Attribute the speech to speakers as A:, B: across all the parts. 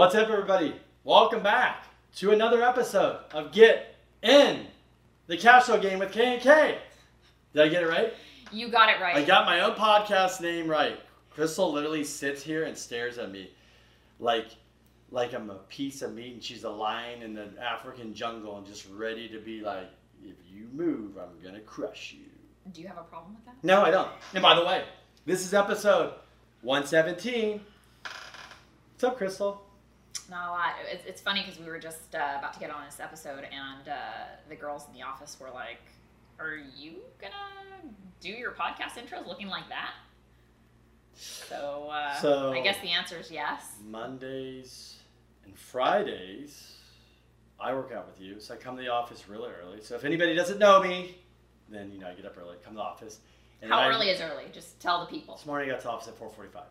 A: What's up, everybody? Welcome back to another episode of Get In the Cash Flow Game with K and K. Did I get it right?
B: You got it right.
A: I got my own podcast name right. Crystal literally sits here and stares at me like like I'm a piece of meat and she's a lion in the African jungle and just ready to be like, if you move, I'm gonna crush you.
B: Do you have a problem with that?
A: No, I don't. And by the way, this is episode 117. What's up, Crystal?
B: Not a lot. It's, it's funny because we were just uh, about to get on this episode, and uh, the girls in the office were like, "Are you gonna do your podcast intros looking like that?" So, uh,
A: So-
B: I guess the answer is yes.
A: Mondays and Fridays, I work out with you, so I come to the office really early. So if anybody doesn't know me, then you know I get up early, come to the office. And
B: How
A: I-
B: early is early? Just tell the people.
A: This morning I got to the office at 4:45.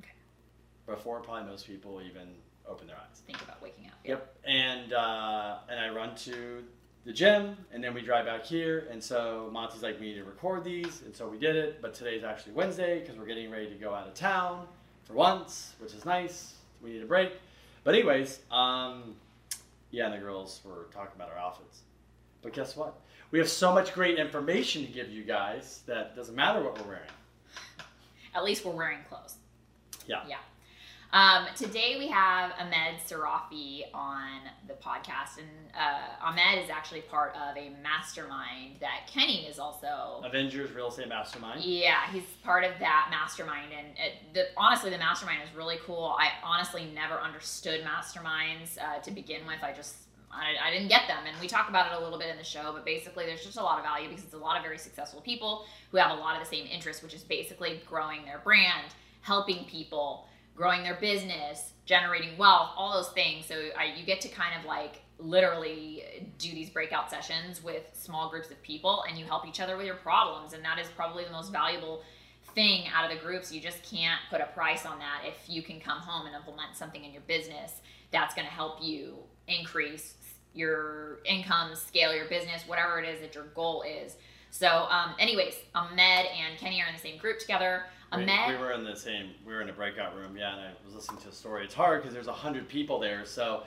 B: Okay.
A: Before probably most people even open their eyes.
B: Think about waking up.
A: Yep. And uh, and I run to the gym, and then we drive back here. And so Monty's like, we need to record these, and so we did it. But today's actually Wednesday because we're getting ready to go out of town for once, which is nice. We need a break. But anyways, um, yeah, and the girls were talking about our outfits. But guess what? We have so much great information to give you guys that doesn't matter what we're wearing.
B: At least we're wearing clothes.
A: Yeah.
B: Yeah. Um, today we have Ahmed Sarafi on the podcast, and uh, Ahmed is actually part of a mastermind that Kenny is also.
A: Avengers Real Estate Mastermind.
B: Yeah, he's part of that mastermind, and it, the, honestly, the mastermind is really cool. I honestly never understood masterminds uh, to begin with. I just I, I didn't get them, and we talk about it a little bit in the show. But basically, there's just a lot of value because it's a lot of very successful people who have a lot of the same interests, which is basically growing their brand, helping people, growing their business, generating wealth, all those things. So I, you get to kind of like literally do these breakout sessions with small groups of people, and you help each other with your problems, and that is probably the most valuable thing out of the groups. You just can't put a price on that. If you can come home and implement something in your business, that's going to help you increase your income, scale your business, whatever it is that your goal is. So, um, anyways, Ahmed and Kenny are in the same group together.
A: We,
B: Ahmed,
A: we were in the same. We were in a breakout room, yeah, and I was listening to a story. It's hard because there's a hundred people there, so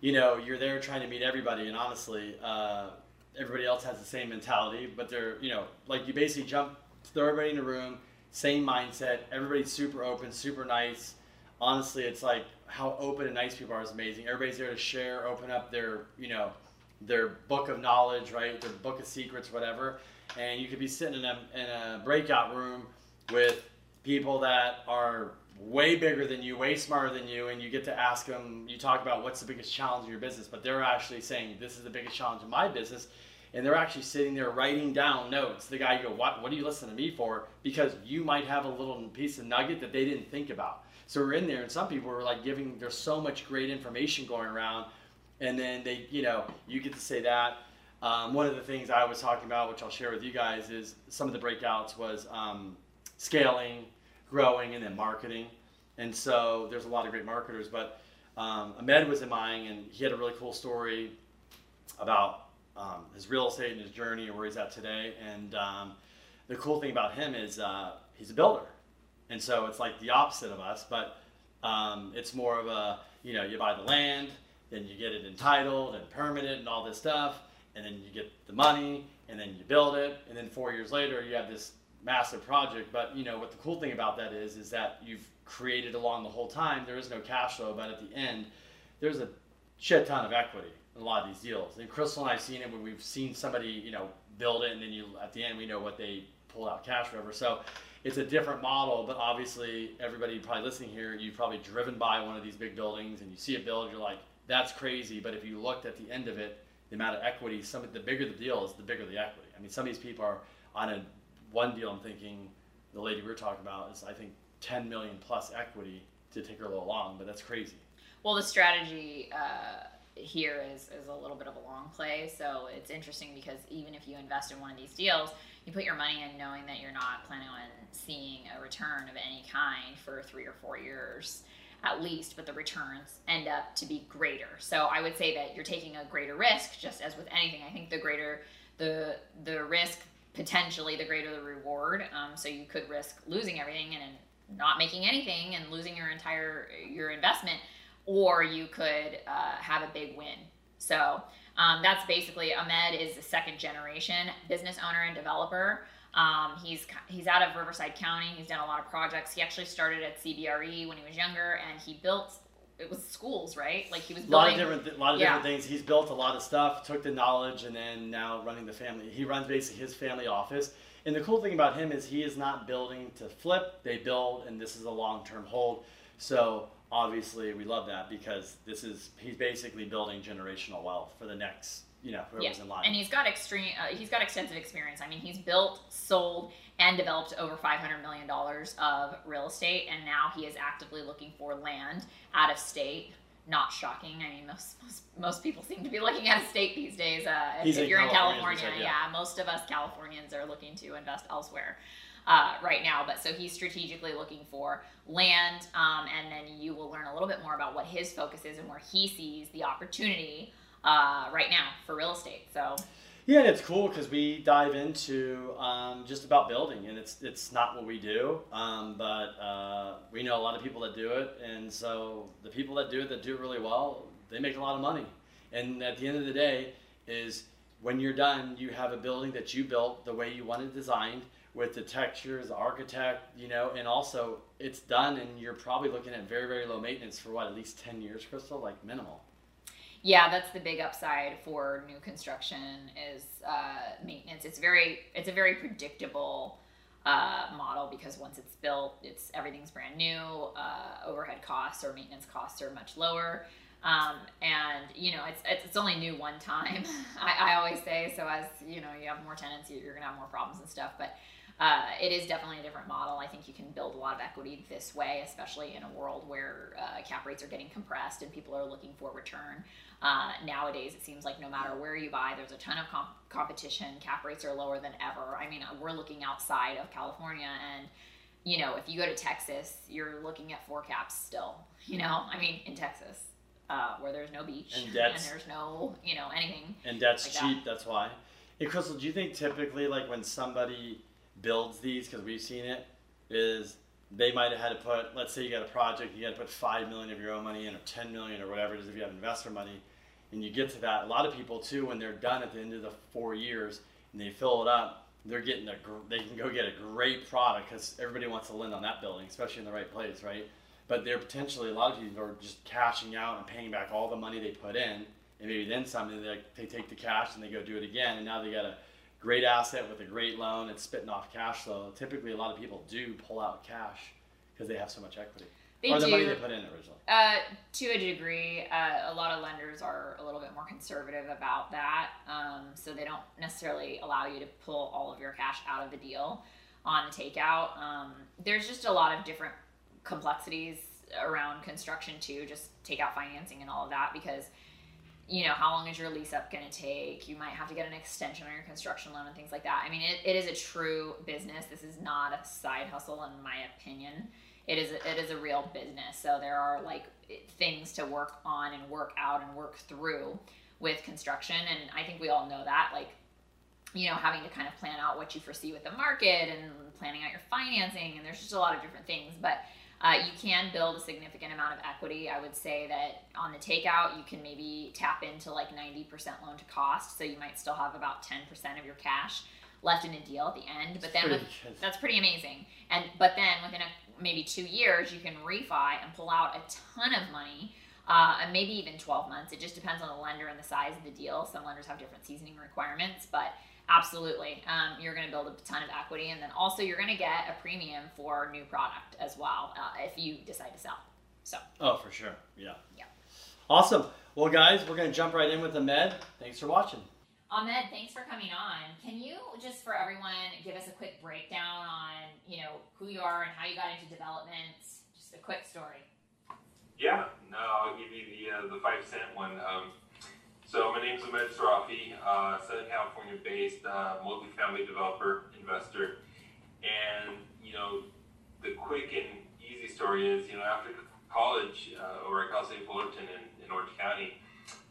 A: you know you're there trying to meet everybody, and honestly, uh, everybody else has the same mentality, but they're you know like you basically jump, throw everybody in a room, same mindset. Everybody's super open, super nice. Honestly, it's like how open and nice people are is amazing. Everybody's there to share, open up their you know their book of knowledge, right? Their book of secrets, whatever. And you could be sitting in a in a breakout room with people that are way bigger than you, way smarter than you, and you get to ask them. You talk about what's the biggest challenge in your business, but they're actually saying this is the biggest challenge in my business, and they're actually sitting there writing down notes. The guy you go, what What do you listen to me for? Because you might have a little piece of nugget that they didn't think about. So we're in there, and some people were like giving. There's so much great information going around, and then they, you know, you get to say that. Um, one of the things I was talking about, which I'll share with you guys, is some of the breakouts was um, scaling, growing, and then marketing. And so there's a lot of great marketers, but um, Ahmed was in mine, and he had a really cool story about um, his real estate and his journey and where he's at today. And um, the cool thing about him is uh, he's a builder, and so it's like the opposite of us, but um, it's more of a you know you buy the land, then you get it entitled and permitted and all this stuff, and then you get the money, and then you build it, and then four years later you have this massive project. But you know what the cool thing about that is is that you've created along the whole time. There is no cash flow, but at the end, there's a shit ton of equity in a lot of these deals. And Crystal and I've seen it when we've seen somebody you know build it, and then you at the end we know what they pulled out cash whatever. So it's a different model, but obviously everybody probably listening here, you've probably driven by one of these big buildings and you see a build, you're like, that's crazy. But if you looked at the end of it, the amount of equity, some the bigger the deal is, the bigger the equity. I mean, some of these people are on a one deal. I'm thinking the lady we were talking about is I think 10 million plus equity to take her little long, but that's crazy.
B: well, the strategy uh, here is, is a little bit of a long play. So it's interesting because even if you invest in one of these deals, you put your money in knowing that you're not planning on seeing a return of any kind for three or four years at least, but the returns end up to be greater. So I would say that you're taking a greater risk, just as with anything. I think the greater the the risk, potentially the greater the reward. Um, so you could risk losing everything and not making anything and losing your entire your investment or you could uh, have a big win. So um, that's basically Ahmed is a second generation business owner and developer. Um, he's he's out of Riverside County. He's done a lot of projects. He actually started at CBRE when he was younger, and he built it was schools, right? Like he was building
A: a lot of different, a lot of yeah. different things. He's built a lot of stuff, took the knowledge, and then now running the family. He runs basically his family office. And the cool thing about him is he is not building to flip. They build, and this is a long-term hold. So obviously, we love that because this is he's basically building generational wealth for the next you know whoever's yeah. in line.
B: And he's got extreme. Uh, he's got extensive experience. I mean, he's built, sold, and developed over five hundred million dollars of real estate, and now he is actively looking for land out of state. Not shocking. I mean, most most, most people seem to be looking out of state these days. Uh, if, if you're in California, said, yeah. yeah, most of us Californians are looking to invest elsewhere. Uh, right now. But so he's strategically looking for land, um, and then you will learn a little bit more about what his focus is and where he sees the opportunity uh, right now for real estate. So.
A: Yeah, and it's cool because we dive into um, just about building, and it's it's not what we do, um, but uh, we know a lot of people that do it, and so the people that do it that do it really well, they make a lot of money. And at the end of the day, is when you're done, you have a building that you built the way you want it designed with the textures, the architect, you know, and also it's done, and you're probably looking at very very low maintenance for what at least ten years, Crystal, like minimal.
B: Yeah, that's the big upside for new construction is uh, maintenance. It's very it's a very predictable uh, model because once it's built, it's everything's brand new. Uh, overhead costs or maintenance costs are much lower. Um, and you know it's, it's, it's only new one time. I, I always say so. As you know, you have more tenants, you're gonna have more problems and stuff. But uh, it is definitely a different model. I think you can build a lot of equity this way, especially in a world where uh, cap rates are getting compressed and people are looking for return. Uh, nowadays, it seems like no matter where you buy, there's a ton of comp- competition. Cap rates are lower than ever. I mean, we're looking outside of California, and you know, if you go to Texas, you're looking at four caps still. You know, I mean, in Texas, uh, where there's no beach and, and, there's no, you know, anything.
A: And debt's like cheap. That. That's why. Hey, Crystal, do you think typically, like when somebody builds these, because we've seen it, is they might have had to put, let's say you got a project, you got to put five million of your own money in, or ten million, or whatever it is if you have investor money and you get to that. A lot of people too, when they're done at the end of the four years and they fill it up, they're getting a they can go get a great product because everybody wants to lend on that building, especially in the right place, right? But they're potentially a lot of people are just cashing out and paying back all the money they put in, and maybe then something they they take the cash and they go do it again, and now they got a great asset with a great loan. It's spitting off cash flow. Typically, a lot of people do pull out cash because they have so much equity.
B: They
A: or
B: the
A: do. money they put in originally.
B: Uh, to a degree, uh, a lot of lenders are a little bit more conservative about that, um, so they don't necessarily allow you to pull all of your cash out of the deal on the takeout. Um, there's just a lot of different complexities around construction too, just takeout financing and all of that because you know how long is your lease up going to take you might have to get an extension on your construction loan and things like that i mean it, it is a true business this is not a side hustle in my opinion it is a, it is a real business. So there are like things to work on and work out and work through with construction, and I think we all know that. Like you know, having to kind of plan out what you foresee with the market and planning out your financing, and there's just a lot of different things, but. Uh, you can build a significant amount of equity. I would say that on the takeout, you can maybe tap into like 90% loan to cost. So you might still have about 10% of your cash left in a deal at the end. But then with, that's pretty amazing. And but then within a maybe two years, you can refi and pull out a ton of money. Uh, and maybe even 12 months. It just depends on the lender and the size of the deal. Some lenders have different seasoning requirements, but absolutely, um, you're going to build a ton of equity, and then also you're going to get a premium for new product as well uh, if you decide to sell. So.
A: Oh, for sure. Yeah.
B: Yeah.
A: Awesome. Well, guys, we're going to jump right in with Ahmed. Thanks for watching.
B: Ahmed, thanks for coming on. Can you just for everyone give us a quick breakdown on you know who you are and how you got into development? Just a quick story.
C: Yeah, no, I'll give you the uh, the five cent one. Um, so my name is Ahmed Sarafi, uh, Southern California based uh, multifamily developer investor, and you know the quick and easy story is you know after college uh, over at Cal State Fullerton in, in Orange County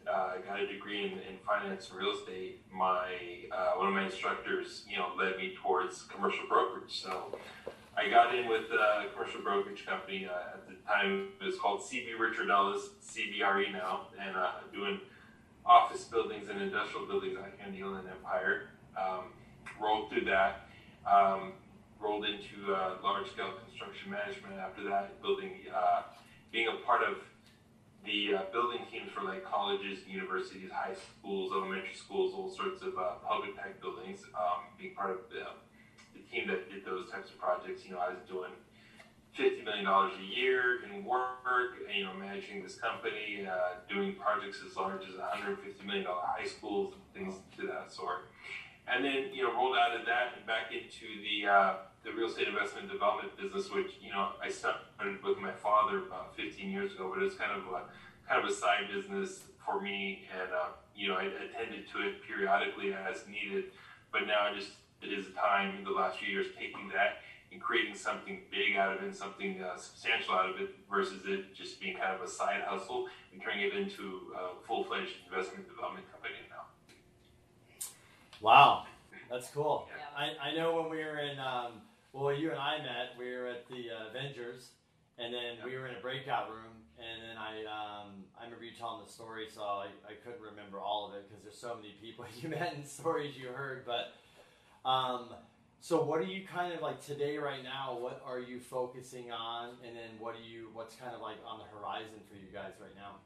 C: uh, got a degree in, in finance and real estate, my uh, one of my instructors, you know, led me towards commercial brokerage. So I got in with a commercial brokerage company uh, at the time it was called CB Richard Ellis, CBRE now, and uh, doing office buildings and industrial buildings here in the Empire. Um, rolled through that, um, rolled into uh, large scale construction management after that, building, uh, being a part of the uh, building teams for like colleges, universities, high schools, elementary schools, all sorts of uh, public type buildings. Um, being part of the, the team that did those types of projects, you know, I was doing fifty million dollars a year in work, you know, managing this company, uh, doing projects as large as 150 million dollar high schools and things to that sort. And then, you know, rolled out of that and back into the uh, the real estate investment development business, which you know I started with my father about 15 years ago, but it's kind of a kind of a side business for me, and uh, you know I attended to it periodically as needed. But now I just it is time in the last few years taking that and creating something big out of it, and something uh, substantial out of it, versus it just being kind of a side hustle and turning it into a full fledged investment development company now.
A: Wow, that's cool.
B: Yeah.
A: I, I know when we were in, um, well, you and I met, we were at the uh, Avengers, and then we were in a breakout room, and then I, um, I remember you telling the story, so I, I couldn't remember all of it because there's so many people you met and stories you heard, but, um, so what are you kind of like today, right now? What are you focusing on, and then what do you, what's kind of like on the horizon for you guys right now?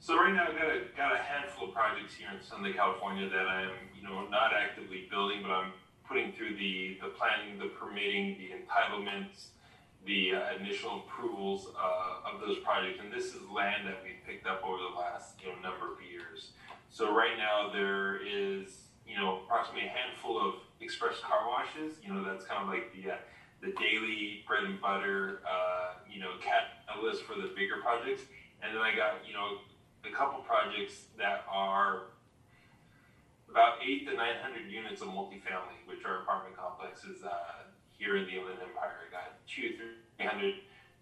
C: So right now I've got a, got a handful of projects here in Southern California that I'm, you know, not actively building, but I'm putting through the, the planning, the permitting, the entitlements, the uh, initial approvals uh, of those projects. And this is land that we've picked up over the last, you know, number of years. So right now there is, you know, approximately a handful of express car washes. You know, that's kind of like the uh, the daily bread and butter, uh, you know, catalyst for the bigger projects. And then I got, you know, a couple projects that are about eight to nine hundred units of multifamily, which are apartment complexes uh, here in the Inland Empire. I got two, three hundred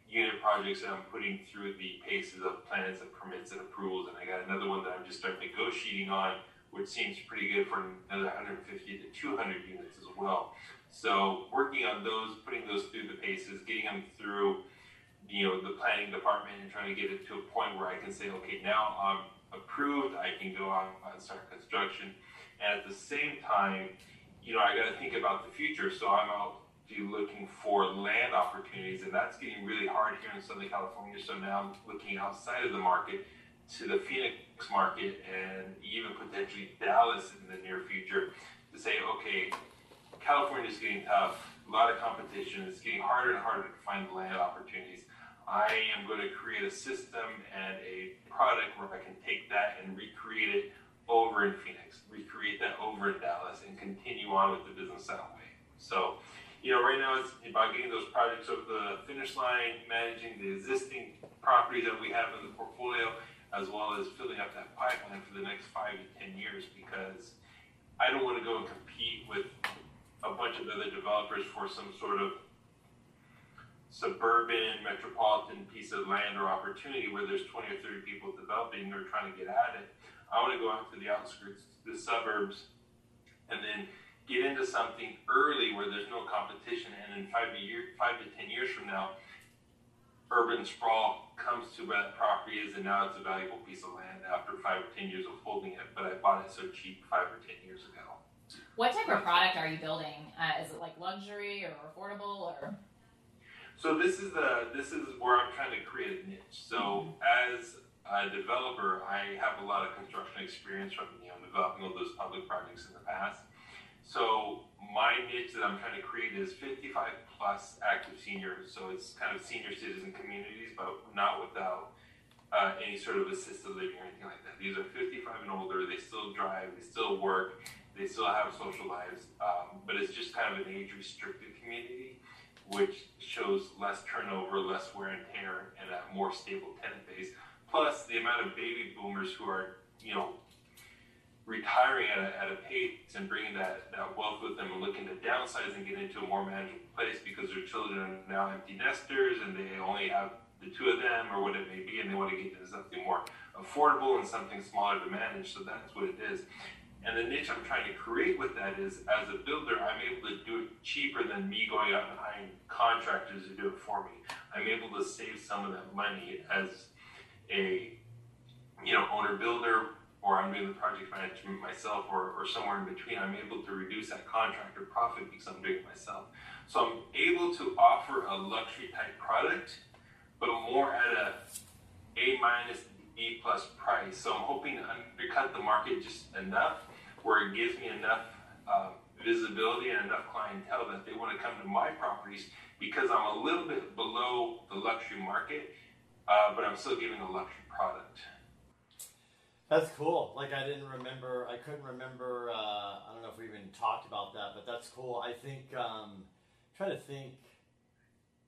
C: unit projects that I'm putting through the paces of plans and permits and approvals, and I got another one that I'm just starting negotiating on, which seems pretty good for another 150 to 200 units as well. So working on those, putting those through the paces, getting them through you know the planning department and trying to get it to a point where I can say, okay, now I'm approved, I can go on and start construction. And at the same time, you know, I got to think about the future. So I'm out looking for land opportunities, and that's getting really hard here in Southern California. So now I'm looking outside of the market to the Phoenix market and even potentially Dallas in the near future to say, okay, California is getting tough, a lot of competition, it's getting harder and harder to find land opportunities. I am going to create a system and a product where I can take that and recreate it over in Phoenix, recreate that over in Dallas, and continue on with the business that way. So, you know, right now it's about getting those projects over the finish line, managing the existing properties that we have in the portfolio, as well as filling up that pipeline for the next five to ten years because I don't want to go and compete with a bunch of other developers for some sort of suburban metropolitan piece of land or opportunity where there's 20 or 30 people developing or trying to get at it. I want to go out to the outskirts, the suburbs, and then get into something early where there's no competition. And in five year, five to ten years from now, urban sprawl comes to where that property is, and now it's a valuable piece of land after five or ten years of holding it. But I bought it so cheap five or ten years ago.
B: What type of product are you building? Uh, is it like luxury or affordable or?
C: So this is the this is where I'm trying to create a niche. So as a developer, I have a lot of construction experience from you know developing all those public projects in the past. So my niche that I'm trying to create is 55 plus active seniors. So it's kind of senior citizen communities, but not without uh, any sort of assisted living or anything like that. These are 55 and older. They still drive. They still work. They still have social lives. Um, but it's just kind of an age restricted community which shows less turnover, less wear and tear, and a more stable tenant base. Plus, the amount of baby boomers who are, you know, retiring at a, at a pace and bringing that, that wealth with them and looking to downsize and get into a more manageable place because their children are now empty nesters and they only have the two of them or what it may be and they want to get into something more affordable and something smaller to manage. So that's what it is. And the niche I'm trying to create with that is, as a builder, I'm able to do it cheaper than me going out and hiring contractors to do it for me. I'm able to save some of that money as a, you know, owner builder, or I'm doing the project management myself, or, or somewhere in between. I'm able to reduce that contractor profit because I'm doing it myself. So I'm able to offer a luxury type product, but more at a A minus B plus price. So I'm hoping to undercut the market just enough where it gives me enough uh, visibility and enough clientele that they want to come to my properties because I'm a little bit below the luxury market, uh, but I'm still giving a luxury product.
A: That's cool. Like I didn't remember, I couldn't remember. Uh, I don't know if we even talked about that, but that's cool. I think um, to think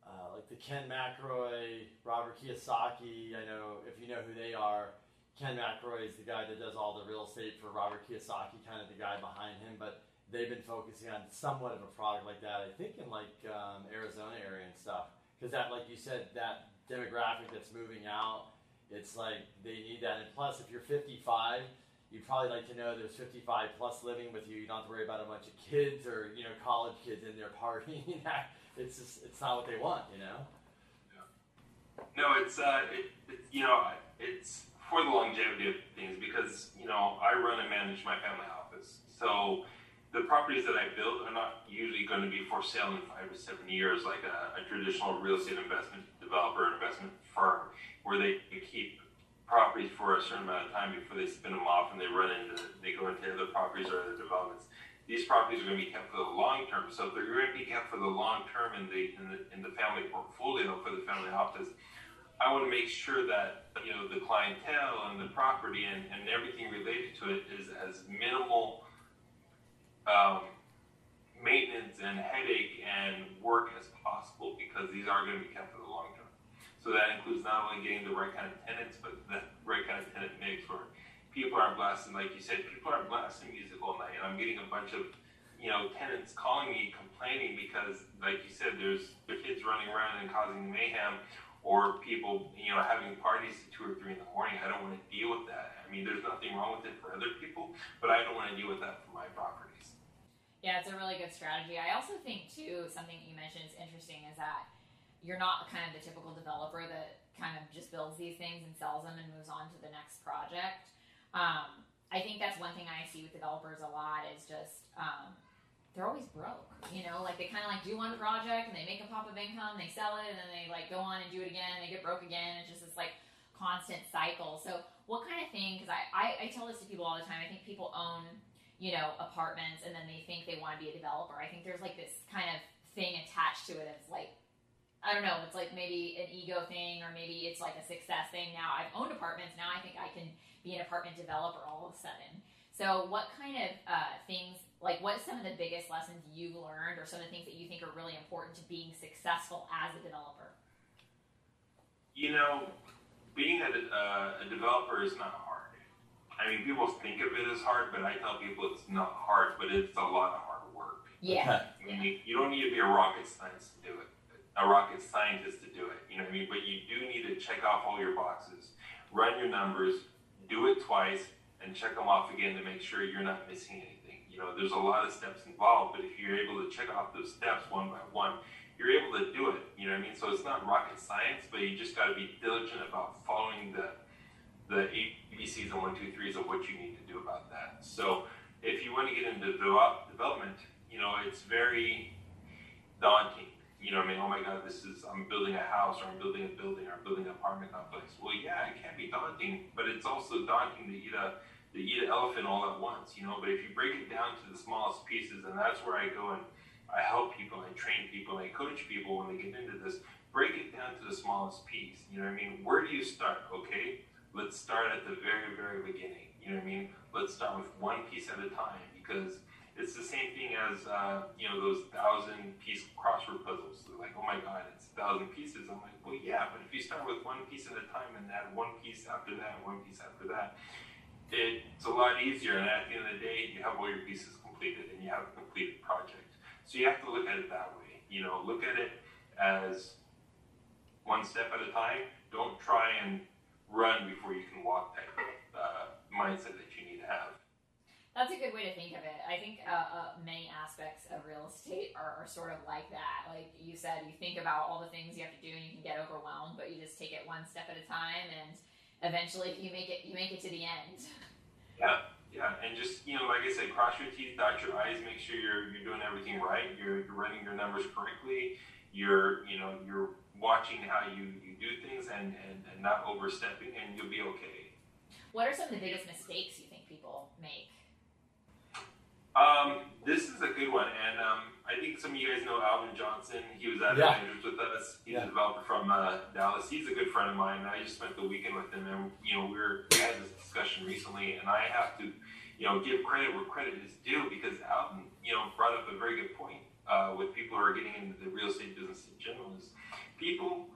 A: uh, like the Ken McElroy, Robert Kiyosaki. I know if you know who they are. Ken McElroy is the guy that does all the real estate for Robert Kiyosaki, kind of the guy behind him. But they've been focusing on somewhat of a product like that. I think in like um, Arizona area and stuff, because that, like you said, that demographic that's moving out. It's like they need that, and plus, if you're 55, you'd probably like to know there's 55 plus living with you. You don't have to worry about a bunch of kids or you know college kids in there partying. it's just it's not what they want, you know.
C: No, it's uh, it, it, you know it's for the longevity of things because you know I run and manage my family office, so the properties that I build are not usually going to be for sale in five or seven years like a, a traditional real estate investment developer investment firm where they keep properties for a certain amount of time before they spin them off and they run into they go into other properties or other developments. These properties are going to be kept for the long term. So they're going to be kept for the long term in the in the in the family portfolio for the family office, I want to make sure that you know the clientele and the property and, and everything related to it is as minimal um, maintenance and headache and work as possible because these are going to be kept for the long term. So that includes not only getting the right kind of tenants, but the right kind of tenant mix where people aren't blasting, like you said, people aren't blasting music all night. And I'm getting a bunch of, you know, tenants calling me complaining because, like you said, there's the kids running around and causing mayhem or people, you know, having parties at two or three in the morning. I don't want to deal with that. I mean, there's nothing wrong with it for other people, but I don't want to deal with that for my properties.
B: Yeah, it's a really good strategy. I also think too, something you mentioned is interesting is that you're not kind of the typical developer that kind of just builds these things and sells them and moves on to the next project. Um, I think that's one thing I see with developers a lot is just um, they're always broke. You know, like they kind of like do one project and they make a pop of income, they sell it, and then they like go on and do it again, and they get broke again. It's just this like constant cycle. So, what kind of thing? Because I, I I tell this to people all the time. I think people own you know apartments and then they think they want to be a developer. I think there's like this kind of thing attached to it. It's like I don't know, it's like maybe an ego thing or maybe it's like a success thing. Now I've owned apartments, now I think I can be an apartment developer all of a sudden. So, what kind of uh, things, like what some of the biggest lessons you've learned or some of the things that you think are really important to being successful as a developer?
C: You know, being a, uh, a developer is not. I mean, people think of it as hard, but I tell people it's not hard, but it's a lot of hard work.
B: Yeah.
C: I mean, yeah. you don't need to be a rocket science to do it a rocket scientist to do it. You know what I mean? But you do need to check off all your boxes, run your numbers, do it twice, and check them off again to make sure you're not missing anything. You know, there's a lot of steps involved, but if you're able to check off those steps one by one, you're able to do it. You know what I mean? So it's not rocket science, but you just got to be diligent about following the the ABCs and one, two, threes of what you need to do about that. So if you want to get into development, you know, it's very daunting you know I mean? Oh my God, this is, I'm building a house or I'm building a building or I'm building an apartment complex. Well, yeah, it can be daunting, but it's also daunting to eat a, to eat an elephant all at once, you know? But if you break it down to the smallest pieces, and that's where I go and I help people, I train people, I coach people when they get into this, break it down to the smallest piece. You know what I mean? Where do you start? Okay, let's start at the very, very beginning. You know what I mean? Let's start with one piece at a time because it's the same thing as uh, you know those thousand piece crossword puzzles. They're like, oh my god, it's a thousand pieces. I'm like, well, yeah, but if you start with one piece at a time and add one piece after that, one piece after that, it's a lot easier. And at the end of the day, you have all your pieces completed and you have a completed project. So you have to look at it that way. You know, look at it as one step at a time. Don't try and run before you can walk type uh, mindset that you need to have
B: That's a good way to think of it. I think uh, uh, many aspects of real estate are, are, sort of like that. Like you said, you think about all the things you have to do, and you can get overwhelmed, but you just take it one step at a time, and eventually, you make it. You make it to the end.
C: Yeah, yeah, and just you know, like I said, cross your teeth, dot your I's, make sure you're you're doing everything right. You're, you're running your numbers correctly. You're you know you're watching how you, you do things and, and, and not overstepping, and you'll be okay.
B: What are some of the biggest mistakes you think people make?
C: Um, this is a good one, and um, I think some of you guys know Alvin Johnson. He was at yeah. Avengers with us. He's yeah. a developer from uh, Dallas. He's a good friend of mine. I just spent the weekend with him, and you know we were we had this discussion recently, and I have to, you know, give credit where credit is due because Alvin, you know, brought up a very good point uh, with people who are getting into the real estate business in general. Is people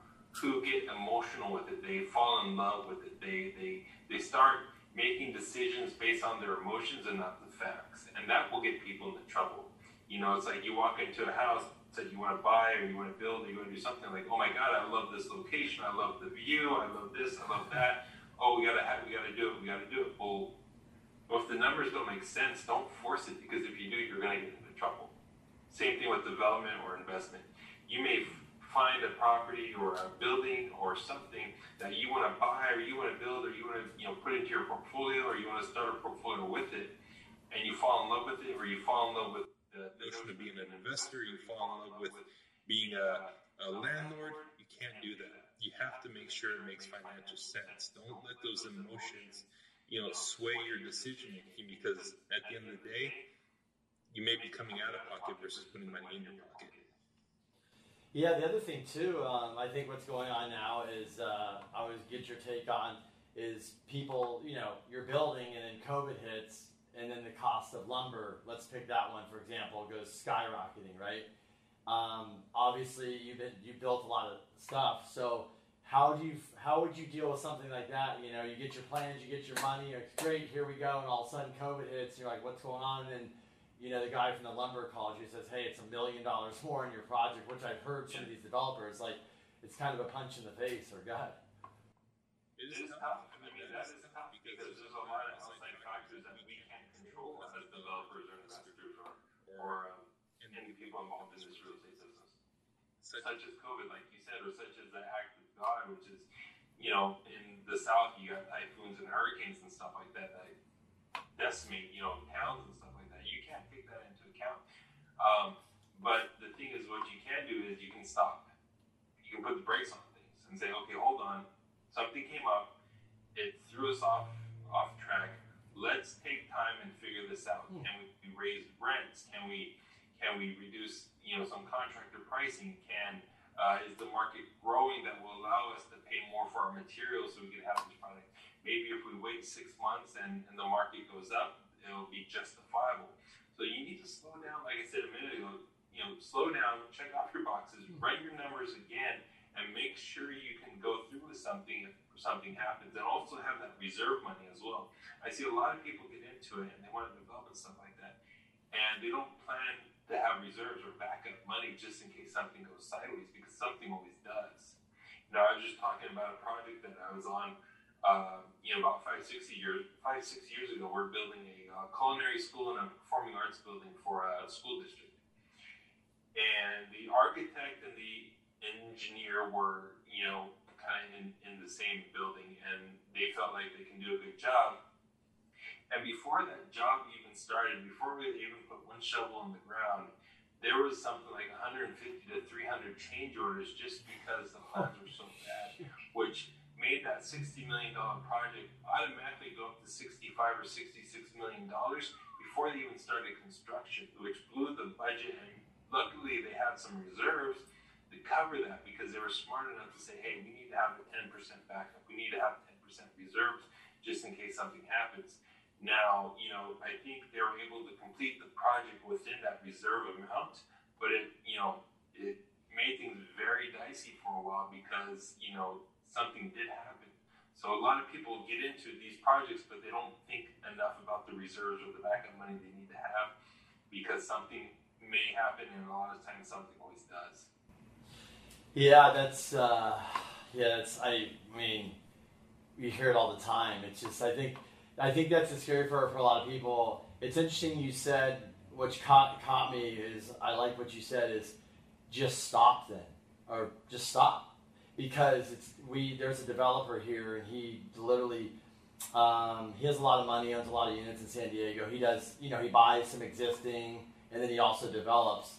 C: who get emotional with it, they fall in love with it. They they they start making decisions based on their emotions and not the facts, and that will get people into trouble. You know, it's like you walk into a house that you want to buy or you want to build or you want to do something like, oh my God, I love this location, I love the view, I love this, I love that. Oh, we gotta have, we gotta do it, we gotta do it. Well, well, if the numbers don't make sense, don't force it because if you do, you're gonna get into trouble. Same thing with development or investment. You may find a property or a building or something that you want to buy or you want to build or you want to you know put into your portfolio or you want to start a portfolio with it and you fall in love with it or you fall in love with
D: the notion of being an investor. you fall in love with being a, a landlord. You can't do that. You have to make sure it makes financial sense. Don't let those emotions you know sway your decision making because at the end of the day you may be coming out of pocket versus putting money in your pocket
A: yeah, the other thing too, um, I think what's going on now is uh, I always get your take on is people, you know, you're building and then COVID hits and then the cost of lumber, let's pick that one for example, goes skyrocketing, right? Um, obviously, you've been you built a lot of stuff, so how do you how would you deal with something like that? You know, you get your plans, you get your money, it's great, here we go, and all of a sudden COVID hits, you're like, what's going on? And you know, the guy from the lumber college who says, hey, it's a million dollars more in your project, which I've heard some of these developers, like, it's kind of a punch in the face or gut.
C: It is, tough. I mean, that is tough because there's a lot of outside factors that we can't control as developers or investors or, or um, any people involved in this real estate business. Such, such as COVID, like you said, or such as the act of God, which is, you know, in the South, you got typhoons and hurricanes and stuff like that that decimate, you know, towns and stuff like that. You can't take that into account. Um, but the thing is, what you can do is you can stop. You can put the brakes on things and say, okay, hold on. Something came up. It threw us off off track. Let's take time and figure this out. Hmm. Can we raise rents? Can we can we reduce you know some contractor pricing? Can uh, is the market growing that will allow us to pay more for our materials so we can have this product? Maybe if we wait six months and, and the market goes up, it'll be justifiable. So you need to slow down, like I said a minute ago, you know, slow down, check off your boxes, hmm. write your numbers again, and make sure you can go through with something if something happens, and also have that reserve money as well. I see a lot of people get into it and they want to develop and stuff like that, and they don't plan to have reserves or backup money just in case something goes sideways because something always does. You know, I was just talking about a project that I was on uh, you know, about five, six years, five, six years ago, we're building a uh, culinary school and a performing arts building for a school district. And the architect and the engineer were, you know, kind of in, in the same building, and they felt like they can do a good job. And before that job even started, before we even put one shovel in the ground, there was something like 150 to 300 change orders just because the plans were so bad, which made that $60 million project automatically go up to 65 or $66 million before they even started construction, which blew the budget. And luckily, they had some reserves to cover that because they were smart enough to say, hey, we need to have a 10% backup. We need to have 10% reserves just in case something happens. Now, you know, I think they were able to complete the project within that reserve amount, but it, you know, it made things very dicey for a while because, you know, something did happen. So a lot of people get into these projects, but they don't think enough about the reserves or the backup money they need to have because something may happen, and a lot of times something always does.
A: Yeah, that's uh, yeah, that's I mean, you hear it all the time. It's just I think I think that's scary part for a lot of people it's interesting you said, which caught, caught me is I like what you said is just stop then, or just stop. Because it's we there's a developer here and he literally um, he has a lot of money, owns a lot of units in San Diego. He does, you know, he buys some existing and then he also develops.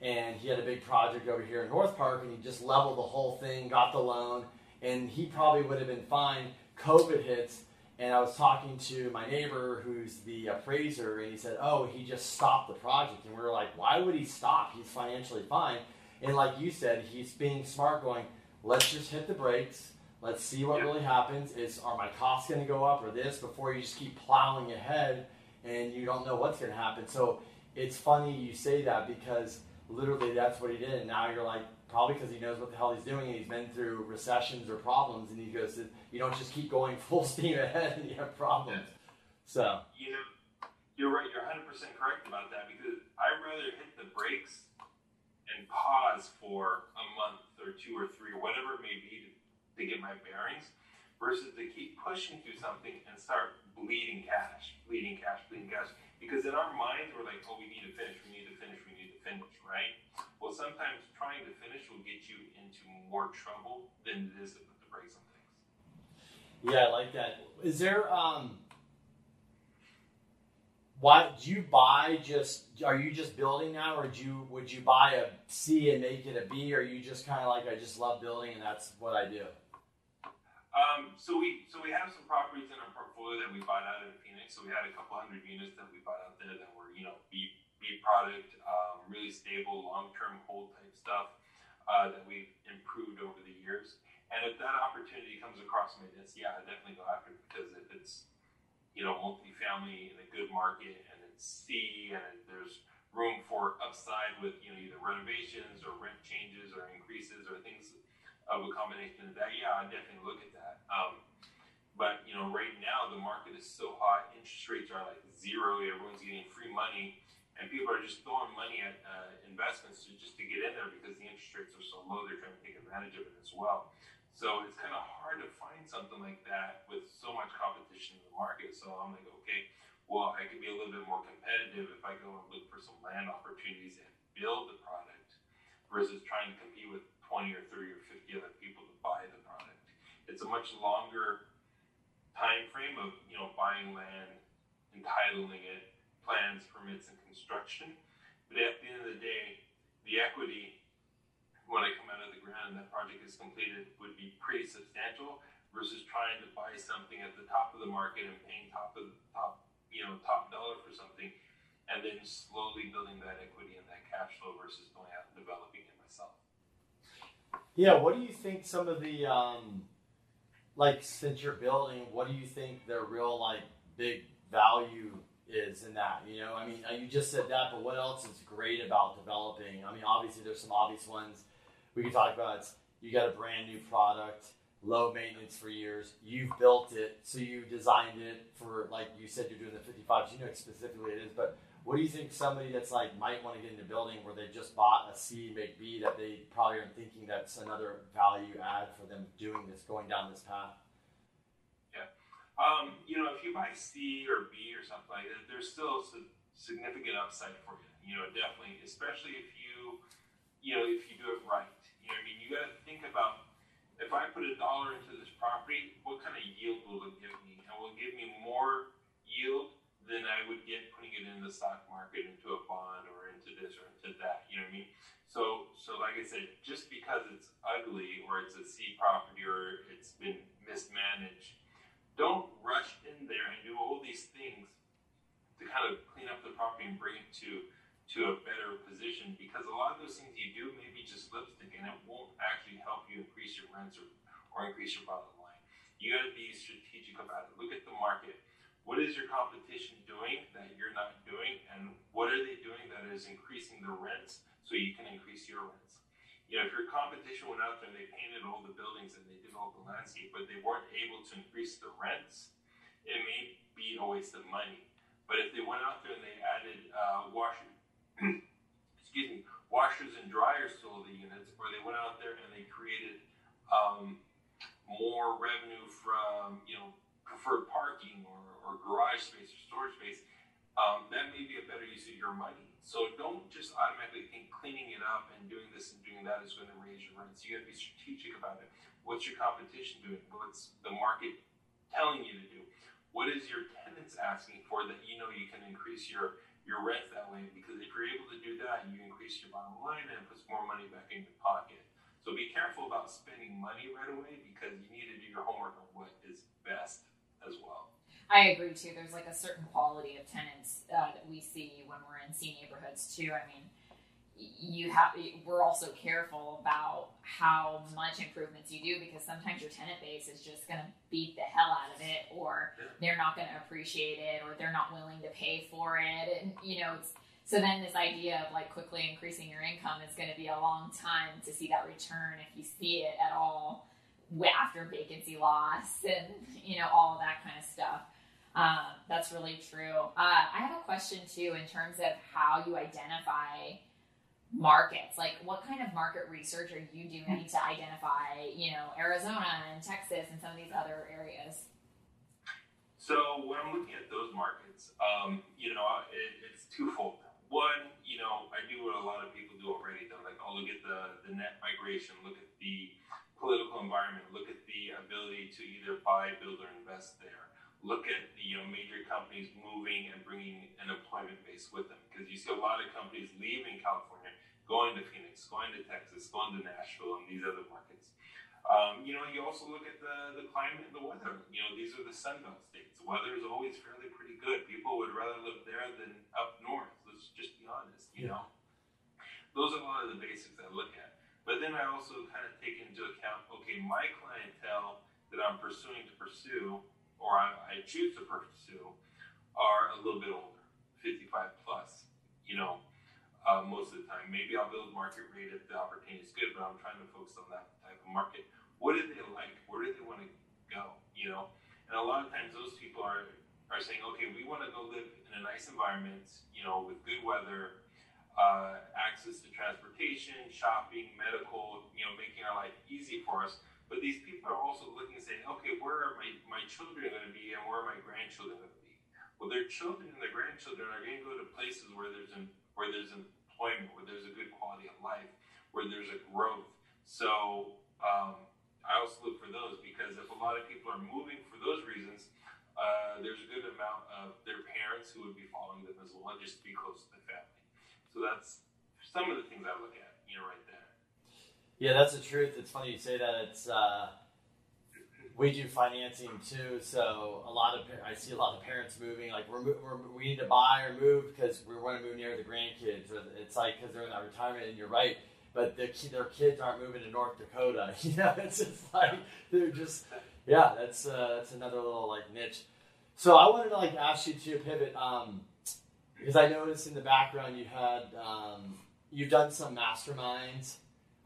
A: And he had a big project over here in North Park and he just leveled the whole thing, got the loan, and he probably would have been fine. COVID hits, and I was talking to my neighbor who's the appraiser, and he said, Oh, he just stopped the project. And we were like, Why would he stop? He's financially fine. And like you said, he's being smart, going, Let's just hit the brakes Let's see what really happens. Is are my costs going to go up or this before you just keep plowing ahead and you don't know what's going to happen. So it's funny you say that because literally that's what he did. And now you're like probably because he knows what the hell he's doing and he's been through recessions or problems and he goes, you don't just keep going full steam ahead and you have problems. So
C: you know, you're right. You're 100 percent correct about that because I'd rather hit the brakes and pause for a month or two or three or whatever it may be to to get my bearings versus to keep pushing through something and start bleeding cash, bleeding cash, bleeding cash. Because in our minds, we're like, oh, we need to finish, we need to finish, we need to finish, right? Well, sometimes trying to finish will get you into more trouble than it is to put the brakes on things.
A: Yeah, I like that. Is there, um, why do you buy just are you just building now or do you would you buy a C and make it a B or you just kind of like I just love building and that's what I do?
C: Um, so we so we have some properties in our portfolio that we bought out in Phoenix. So we had a couple hundred units that we bought out there that were you know B B product, um, really stable, long term hold type stuff uh, that we've improved over the years. And if that opportunity comes across my desk, yeah, I definitely go after it because if it's you know multifamily in a good market and it's C and there's room for upside with you know either renovations or rent changes or increases or things of a combination of that, yeah, I definitely look at that. Um, but you know, right now the market is so hot, interest rates are like zero. Everyone's getting free money, and people are just throwing money at uh, investments to, just to get in there because the interest rates are so low. They're trying to take advantage of it as well. So it's kind of hard to find something like that with so much competition in the market. So I'm like, okay, well, I could be a little bit more competitive if I go and look for some land opportunities and build the product versus trying to compete with 20 or 30 or 50 other people to buy the product. It's a much longer time frame of you know buying land, entitling it, plans, permits, and construction. But at the end of the day, the equity when I come out of the ground and that project is completed would be pretty substantial versus trying to buy something at the top of the market and paying top of top, you know, top dollar for something and then slowly building that equity and that cash flow versus going out and developing it myself.
A: Yeah, what do you think some of the um, like since you're building, what do you think the real like big value is in that? You know, I mean, you just said that, but what else is great about developing? I mean, obviously there's some obvious ones we can talk about. It's you got a brand new product, low maintenance for years. You've built it, so you designed it for like you said you're doing the 55s. You know specifically it is, but what do you think somebody that's like might want to get into building where they just bought a C make B that they probably aren't thinking that's another value add for them doing this, going down this path?
C: Yeah. Um, you know, if you buy C or B or something like that, there's still a significant upside for you. You know, definitely, especially if you, you know, if you do it right. You know, I mean, you got to think about if I put a dollar into this property, what kind of yield will it give me? And will it give me more yield than I would get putting it in the stock market into a bond or into this or into that. You know what I mean? So, so like I said, just because it's ugly or it's a C property or it's been mismanaged, don't rush in there and do all these things to kind of clean up the property and bring it to to a better position because a lot of those things you do may be just lipstick and it won't actually help you increase your rents or, or increase your bottom line. You got to be strategic about it. Look at the market what is your competition doing that you're not doing, and what are they doing that is increasing the rents so you can increase your rents? You know, if your competition went out there and they painted all the buildings and they did all the landscape, but they weren't able to increase the rents, it may be a waste of money. But if they went out there and they added uh, washers, excuse me, washers and dryers to all the units, or they went out there and they created um, more revenue from you know preferred parking or, or garage space or storage space, um, that may be a better use of your money. So don't just automatically think cleaning it up and doing this and doing that is going to raise your rents. You got to be strategic about it. What's your competition doing? What's the market telling you to do? What is your tenants asking for that you know you can increase your your rent that way? Because if you're able to do that, you increase your bottom line and it puts more money back in your pocket. So be careful about spending money right away because you need to do your homework on what is best as well.
B: I agree too. There's like a certain quality of tenants uh, that we see when we're in C neighborhoods too. I mean, you have we're also careful about how much improvements you do because sometimes your tenant base is just going to beat the hell out of it or they're not going to appreciate it or they're not willing to pay for it and you know so then this idea of like quickly increasing your income is going to be a long time to see that return if you see it at all after vacancy loss and you know all that kind of stuff um, that's really true. Uh, I have a question too in terms of how you identify markets. Like, what kind of market research are you doing to identify, you know, Arizona and Texas and some of these other areas?
C: So when I'm looking at those markets, um, you know, it, it's twofold. One, you know, I do what a lot of people do already. Though, like, I'll look at the the net migration, look at the political environment, look at the ability to either buy, build, or invest there look at you know major companies moving and bringing an employment base with them because you see a lot of companies leaving California, going to Phoenix, going to Texas, going to Nashville, and these other markets. Um, you know, you also look at the, the climate and the weather. You know, these are the Sunbelt states. The weather is always fairly pretty good. People would rather live there than up north. Let's just be honest. You know, those are a lot of the basics I look at. But then I also kind of take into account, okay, my clientele that I'm pursuing to pursue or I, I choose to pursue are a little bit older, 55 plus, you know, uh, most of the time. Maybe I'll build market rate if the opportunity is good, but I'm trying to focus on that type of market. What do they like? Where do they want to go? You know, and a lot of times those people are are saying, okay, we want to go live in a nice environment, you know, with good weather, uh, access to transportation, shopping, medical, you know, making our life easy for us. But these people are also looking and saying, okay, where are my, my children going to be and where are my grandchildren going to be? Well, their children and their grandchildren are going to go to places where there's an, where there's employment, where there's a good quality of life, where there's a growth. So um, I also look for those because if a lot of people are moving for those reasons, uh, there's a good amount of their parents who would be following them as well, just to be close to the family. So that's some of the things I look at, you know, right there.
A: Yeah, that's the truth. It's funny you say that. It's uh, we do financing too, so a lot of I see a lot of parents moving. Like we're, we're we need to buy or move because we want to move near the grandkids. It's like because they're in that retirement, and you're right. But their their kids aren't moving to North Dakota. You know, it's just like they're just yeah. That's uh, that's another little like niche. So I wanted to like ask you to pivot um, because I noticed in the background you had um, you've done some masterminds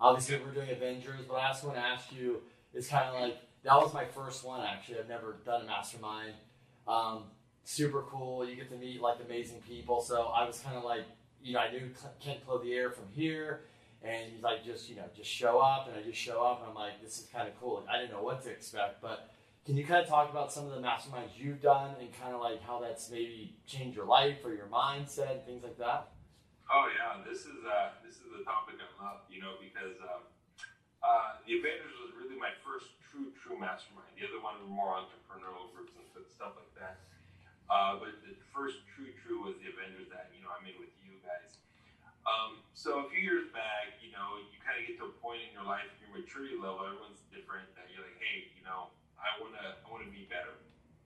A: Obviously, we're doing Avengers, but I also want to ask you it's kind of like that was my first one actually. I've never done a mastermind. Um, super cool. You get to meet like amazing people. So I was kind of like, you know, I knew Kent Clothier from here, and he's like, just you know, just show up, and I just show up, and I'm like, this is kind of cool. Like, I didn't know what to expect, but can you kind of talk about some of the masterminds you've done and kind of like how that's maybe changed your life or your mindset, things like that?
C: Oh yeah, this is uh, this is the topic I love, you know, because um, uh, the Avengers was really my first true true mastermind. The other one were more entrepreneurial groups and stuff like that. Uh, but the first true true was the Avengers that you know I made with you guys. Um, so a few years back, you know, you kind of get to a point in your life, your maturity level, everyone's different. That you're like, hey, you know, I wanna I wanna be better.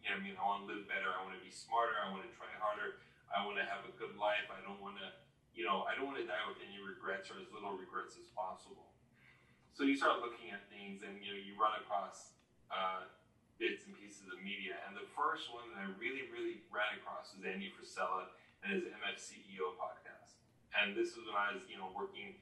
C: You know, what I mean, I want to live better. I want to be smarter. I want to try harder. I want to have a good life. I don't want to you know, I don't want to die with any regrets or as little regrets as possible. So you start looking at things and, you know, you run across uh, bits and pieces of media. And the first one that I really, really ran across was Andy Frisella and his MFCEO podcast. And this was when I was, you know, working,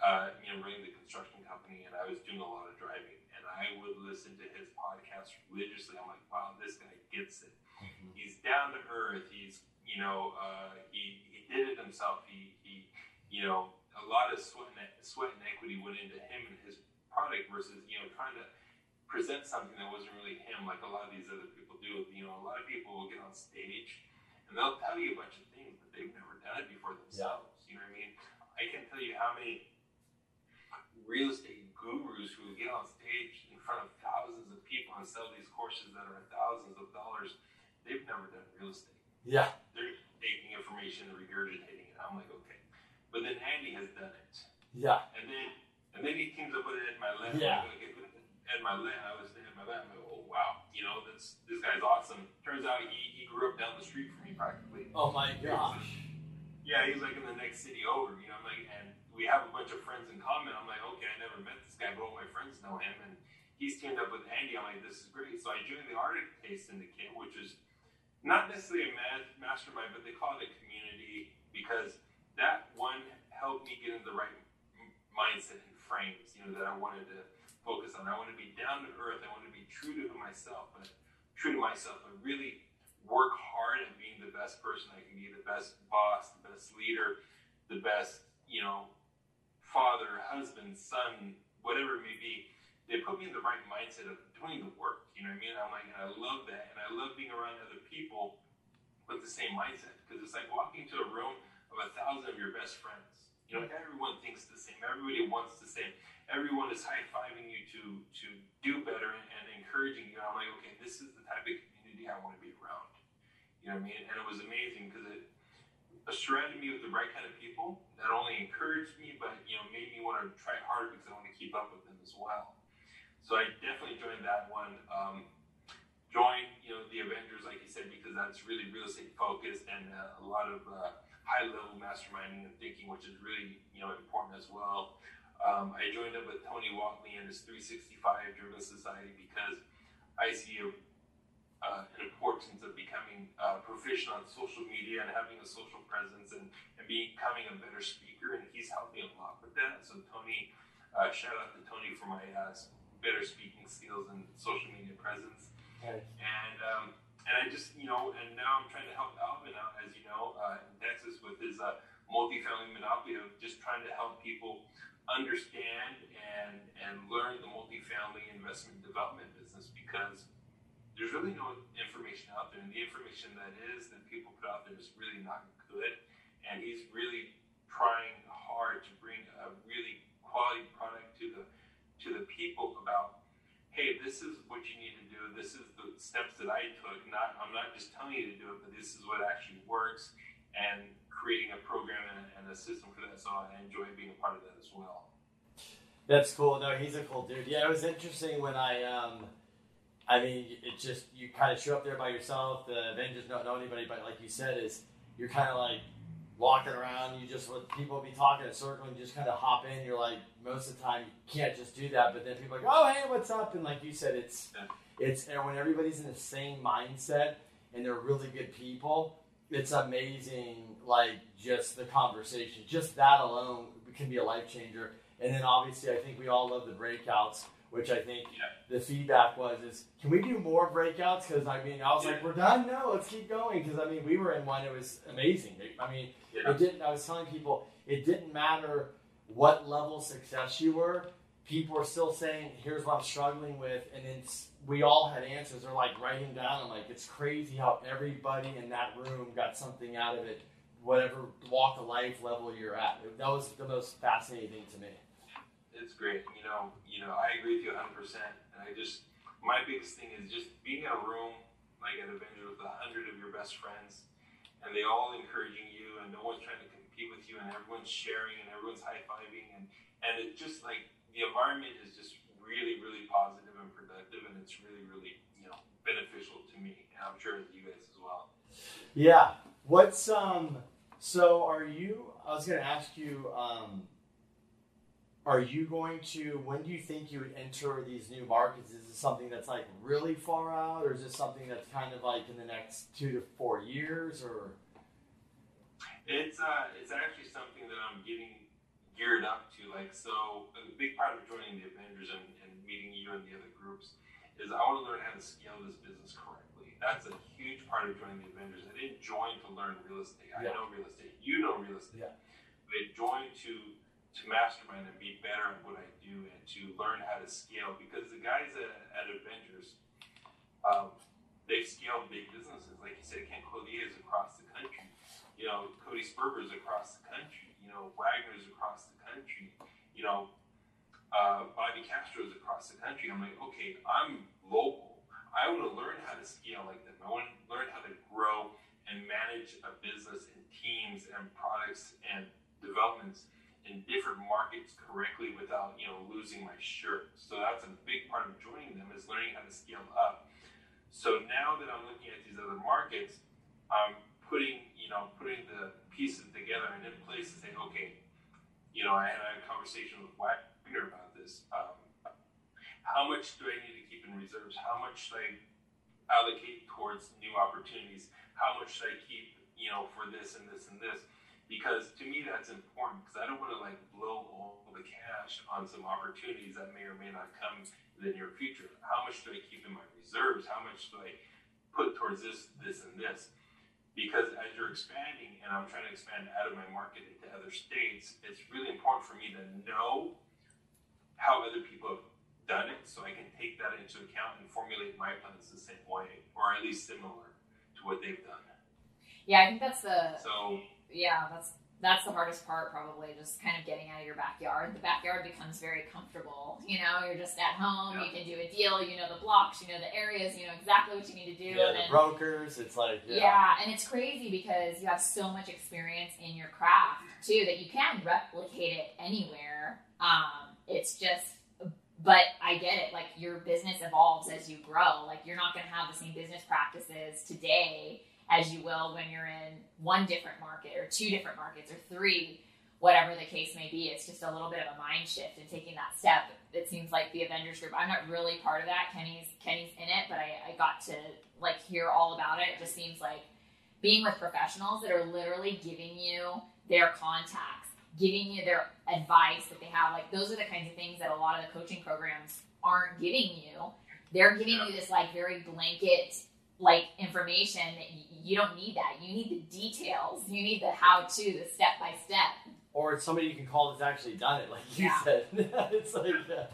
C: uh, you know, running the construction company and I was doing a lot of driving. And I would listen to his podcast religiously. I'm like, wow, this guy gets it. Mm-hmm. He's down to earth. He's, you know, uh, he, did it himself. He, he you know, a lot of sweat and, sweat and equity went into him and his product versus, you know, trying to present something that wasn't really him like a lot of these other people do. You know, a lot of people will get on stage and they'll tell you a bunch of things, but they've never done it before themselves. You know what I mean? I can't tell you how many real estate gurus who get on stage in front of thousands of people and sell these courses that are thousands of dollars. They've never done real estate.
A: Yeah.
C: They're taking information and regurgitating it. I'm like, okay. But then Andy has done it.
A: Yeah.
C: And then and then he teams up with Ed Mylett.
A: Yeah.
C: Like, okay, Ed Mylett, I was Ed Mylett. I'm like, oh wow, you know, this this guy's awesome. Turns out he, he grew up down the street from me practically.
A: Oh my gosh.
C: Yeah, he's like in the next city over, you know, I'm like and we have a bunch of friends in common. I'm like, okay, I never met this guy, but all my friends know him and he's teamed up with Andy. I'm like, this is great. So I joined the Arctic Taste Syndicate, which is not necessarily a mastermind, but they call it a community because that one helped me get in the right mindset and frames, you know, that I wanted to focus on. I want to be down to earth. I want to be true to myself, but true to myself, but really work hard at being the best person I can be, the best boss, the best leader, the best, you know, father, husband, son, whatever it may be. They put me in the right mindset of doing the work. You know what I mean? I'm like, and I love that, and I love being around other people with the same mindset because it's like walking to a room of a thousand of your best friends. You know, everyone thinks the same. Everybody wants the same. Everyone is high fiving you to to do better and, and encouraging you. And I'm like, okay, this is the type of community I want to be around. You know what I mean? And it was amazing because it surrounded me with the right kind of people that only encouraged me, but you know, made me want to try harder because I want to keep up with them as well. So I definitely joined that one. Um, joined, you know, the Avengers, like you said, because that's really real estate focused and uh, a lot of uh, high level masterminding and thinking, which is really, you know, important as well. Um, I joined up with Tony Whatley and his 365 Driven Society because I see a, uh, an importance of becoming uh, proficient on social media and having a social presence and, and becoming a better speaker. And he's helped me a lot with that. So, Tony, uh, shout out to Tony for my uh, better speaking skills and social media presence.
A: Nice.
C: And um, and I just you know, and now I'm trying to help Alvin out, as you know, uh, in Texas with his uh, multifamily monopoly of just trying to help people understand and and learn the multifamily investment development business because there's really no information out there, and the information that is that people put out there is really not good. And he's really trying hard to bring a really quality product to the to the people about hey, this is what you need to do. This is the steps that I took. Not, I'm not just telling you to do it, but this is what actually works, and creating a program and, and a system for that. So I enjoy being a part of that as well.
A: That's cool. No, he's a cool dude. Yeah, it was interesting when I, um, I mean, it just you kind of show up there by yourself. The Avengers don't know anybody, but like you said, is you're kind of like walking around. You just with people be talking in a circle and you just kind of hop in. You're like most of the time you can't just do that, but then people are like, oh hey, what's up? And like you said, it's it's and when everybody's in the same mindset and they're really good people, it's amazing. Like just the conversation, just that alone can be a life changer. And then obviously, I think we all love the breakouts, which I think
C: Yeah.
A: the feedback was is can we do more breakouts? Because I mean, I was like, we're done. No, let's keep going. Because I mean, we were in one. It was amazing. I mean,
C: Yeah.
A: it didn't. I was telling people it didn't matter what level success you were. People were still saying, "Here's what I'm struggling with," and it's we all had answers. They're like writing down. I'm like, it's crazy how everybody in that room got something out of it, whatever walk of life level you're at. That was the most fascinating thing to me.
C: It's great. You know, you know, I agree with you 100. percent And I just, my biggest thing is just being in a room like at Avenger with a hundred of your best friends, and they all encouraging you, and no one's trying to compete with you, and everyone's sharing, and everyone's high fiving, and and it just like the environment is just really, really positive and productive, and it's really, really, you know, beneficial to me, and I'm sure to you guys as well.
A: Yeah. What's um? So are you? I was to ask you. Um, are you going to? When do you think you would enter these new markets? Is this something that's like really far out, or is this something that's kind of like in the next two to four years, or?
C: It's uh, it's actually something that I'm getting geared up to. Like, so a big part of joining the Avengers and, and meeting you and the other groups is I want to learn how to scale this business correctly. That's a huge part of joining the Avengers. I didn't join to learn real estate. I know real estate. You know real estate.
A: Yeah.
C: But I joined to to mastermind and be better at what I do and to learn how to scale because the guys at, at Avengers, um, they've scaled big businesses. Like you said, Kent Clothier is across the country. You know, Cody Sperber's across the country. You know, Wagner's across the country. You know, uh, Bobby is across the country. I'm like, okay, I'm local. I want to learn how to scale like them. I want to learn how to grow and manage a business and teams and products and developments in different markets correctly without you know losing my shirt. So that's a big part of joining them is learning how to scale up. So now that I'm looking at these other markets, I'm putting you know putting the pieces together and in place to say, okay, you know I had a conversation with Wagner about this. Um, how much do I need to keep in reserves? How much should I allocate towards new opportunities? How much should I keep you know for this and this and this? Because to me that's important because I don't want to like blow all the cash on some opportunities that may or may not come in the near future. How much do I keep in my reserves? How much do I put towards this, this, and this? Because as you're expanding, and I'm trying to expand out of my market into other states, it's really important for me to know how other people have done it so I can take that into account and formulate my plans the same way, or at least similar to what they've done.
B: Yeah, I think that's the
C: so
B: yeah, that's that's the hardest part probably just kind of getting out of your backyard the backyard becomes very comfortable you know you're just at home yeah. you can do a deal you know the blocks you know the areas you know exactly what you need to do
A: yeah, the brokers it's like
B: yeah. yeah and it's crazy because you have so much experience in your craft too that you can replicate it anywhere um, it's just but I get it. Like your business evolves as you grow. Like you're not going to have the same business practices today as you will when you're in one different market or two different markets or three, whatever the case may be. It's just a little bit of a mind shift and taking that step. It seems like the Avengers group. I'm not really part of that. Kenny's Kenny's in it, but I, I got to like hear all about it. It just seems like being with professionals that are literally giving you their contacts, giving you their advice that they have. Like those are the kinds of things that a lot of the coaching programs aren't giving you. They're giving you this like very blanket like information that you don't need that. You need the details. You need the how to, the step by step.
A: Or it's somebody you can call that's actually done it, like you yeah. said. it's like
C: uh...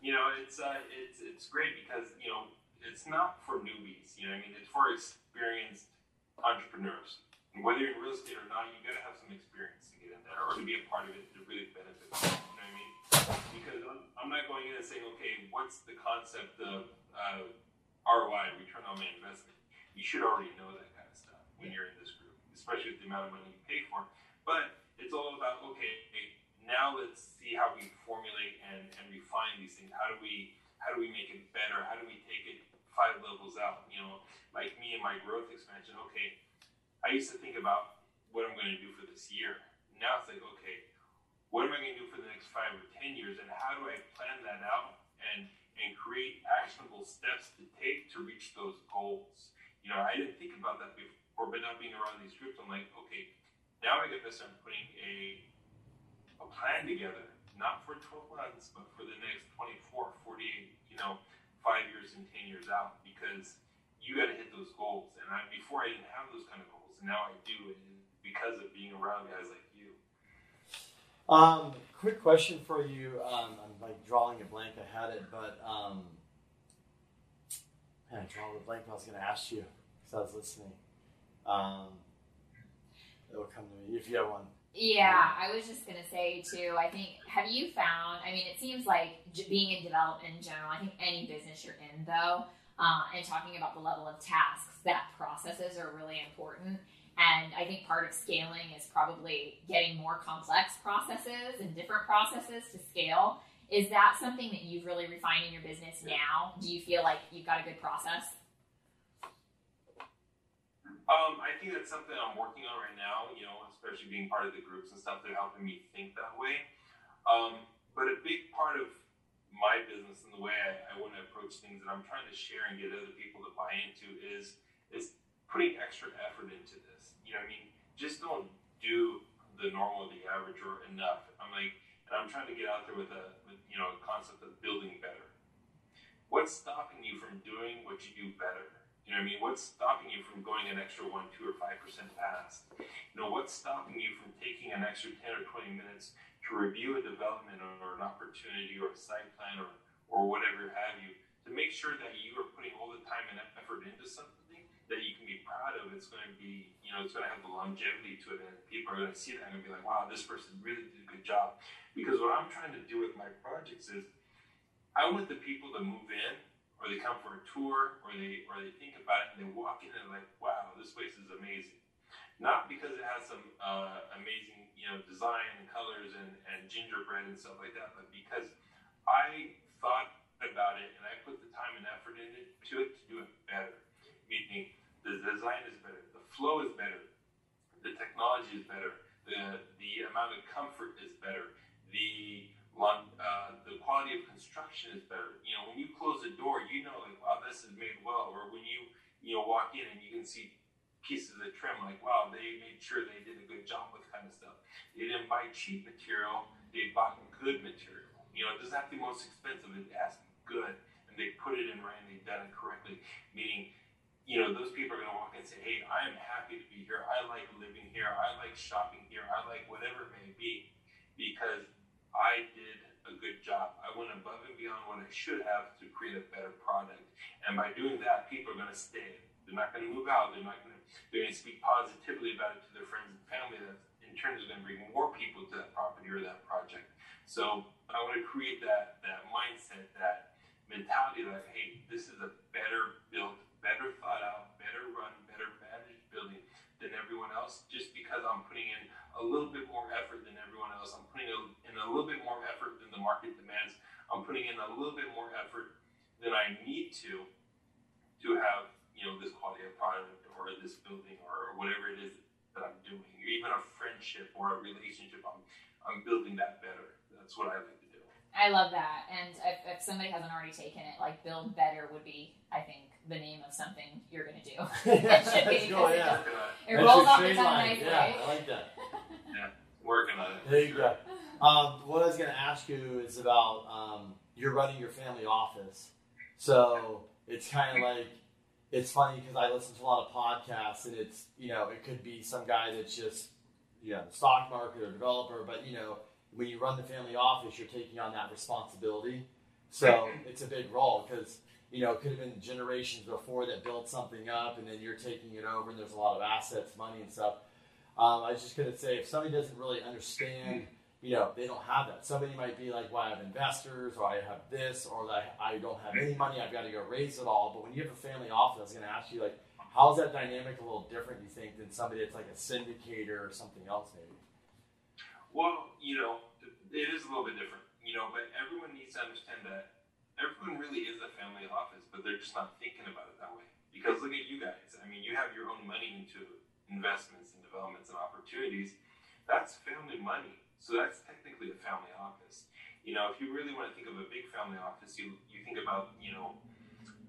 C: you know, it's uh, it's it's great because you know it's not for newbies. You know, I mean, it's for experienced entrepreneurs. And whether you're in real estate or not, you got to have some experience to get in there or to be a part of it to really benefit. You know what I mean? Because I'm, I'm not going in and saying, okay, what's the concept of uh, ROI, return on my investment. You should already know that kind of stuff when you're in this group, especially with the amount of money you pay for. But it's all about okay, now let's see how we formulate and, and refine these things. How do we how do we make it better? How do we take it five levels out? You know, like me and my growth expansion. Okay, I used to think about what I'm going to do for this year. Now it's like okay, what am I going to do for the next five or ten years, and how do I plan that out and and create actionable steps to take to reach those goals. You know, I didn't think about that before, but now being around these groups, I'm like, okay, now I get this. I'm putting a a plan together, not for 12 months, but for the next 24, 48, you know, five years and 10 years out, because you got to hit those goals. And I, before I didn't have those kind of goals, and now I do, and because of being around guys like.
A: Um, quick question for you. Um, I'm like drawing a blank. I had it, but um, man, I draw a blank. I was going to ask you because I was listening. Um, it'll come to me if you have one.
B: Yeah, I was just gonna say too. I think have you found? I mean, it seems like being in development in general. I think any business you're in, though, uh, and talking about the level of tasks that processes are really important. And I think part of scaling is probably getting more complex processes and different processes to scale. Is that something that you've really refined in your business now? Do you feel like you've got a good process?
C: Um, I think that's something I'm working on right now, you know, especially being part of the groups and stuff. They're helping me think that way. Um, but a big part of my business and the way I, I want to approach things that I'm trying to share and get other people to buy into is is putting extra effort into this you know, I mean, just don't do the normal, the average, or enough. I'm like, and I'm trying to get out there with a, with, you know, a concept of building better. What's stopping you from doing what you do better? You know what I mean? What's stopping you from going an extra one, two, or five percent past? You know, what's stopping you from taking an extra ten or twenty minutes to review a development or an opportunity or a site plan or or whatever have you to to make sure that you are putting all the time and effort into something that you can be proud of. It's going to be, you know, it's going to have the longevity to it, and people are going to see that and be like, wow, this person really did a good job. Because what I'm trying to do with my projects is, I want the people to move in, or they come for a tour, or they or they think about it, and they walk in and like, wow, this place is amazing. Not because it has some uh, amazing, you know, design and colors and, and gingerbread and stuff like that, but because I thought about it and I put the time and effort into it to do it better. Meaning the design is better, the flow is better, the technology is better, the the amount of comfort is better, the uh, the quality of construction is better. You know, when you close the door, you know like wow, this is made well. Or when you you know walk in and you can see pieces of trim, like wow, they made sure they did a good job with kind of stuff. They didn't buy cheap material; they bought good material. You know, it doesn't have to be most expensive. It has to be good, and they put it in right and they've done it correctly. Meaning, you know, those people are going to walk and say, "Hey, I am happy to be here. I like living here. I like shopping here. I like whatever it may be, because I did a good job. I went above and beyond what I should have to create a better product. And by doing that, people are going to stay. They're not going to move out. They're not going to. They're going to speak positively about it to their friends and family. That in turn is going to bring more people to that property or that project. So I want to create that that mindset, that mentality that hey, this is a better built, better thought out, better run, better managed building than everyone else. Just because I'm putting in a little bit more effort than everyone else, I'm putting in a little bit more effort than the market demands. I'm putting in a little bit more effort than I need to to have you know this quality of product or this building or whatever it is that I'm doing, or even a friendship or a relationship. I'm I'm building that better. That's what I like
B: I love that. And if, if, somebody hasn't already taken it, like build better would be, I think, the name of something you're going to do. it should be.
A: Go, yeah.
B: It, it rolls off the tongue nicely.
A: Yeah, I like that.
C: yeah, working on it.
A: There you go. Um, what I was going to ask you is about um, you're running your family office. So it's kind of like, it's funny because I listen to a lot of podcasts and it's, you know, it could be some guy that's just, you know, the stock market or developer, but, you know, when you run the family office, you're taking on that responsibility. So it's a big role because you know it could have been generations before that built something up, and then you're taking it over, and there's a lot of assets, money, and stuff. Um, I was just gonna say if somebody doesn't really understand, you know, they don't have that. Somebody might be like, "Well, I have investors, or I have this, or I, I don't have any money. I've got to go raise it all." But when you have a family office, I was gonna ask you like, how's that dynamic a little different? You think than somebody that's like a syndicator or something else, maybe?
C: Well, you know, it is a little bit different, you know, but everyone needs to understand that everyone really is a family office, but they're just not thinking about it that way. Because look at you guys. I mean, you have your own money into investments and developments and opportunities. That's family money. So that's technically a family office. You know, if you really want to think of a big family office, you you think about, you know,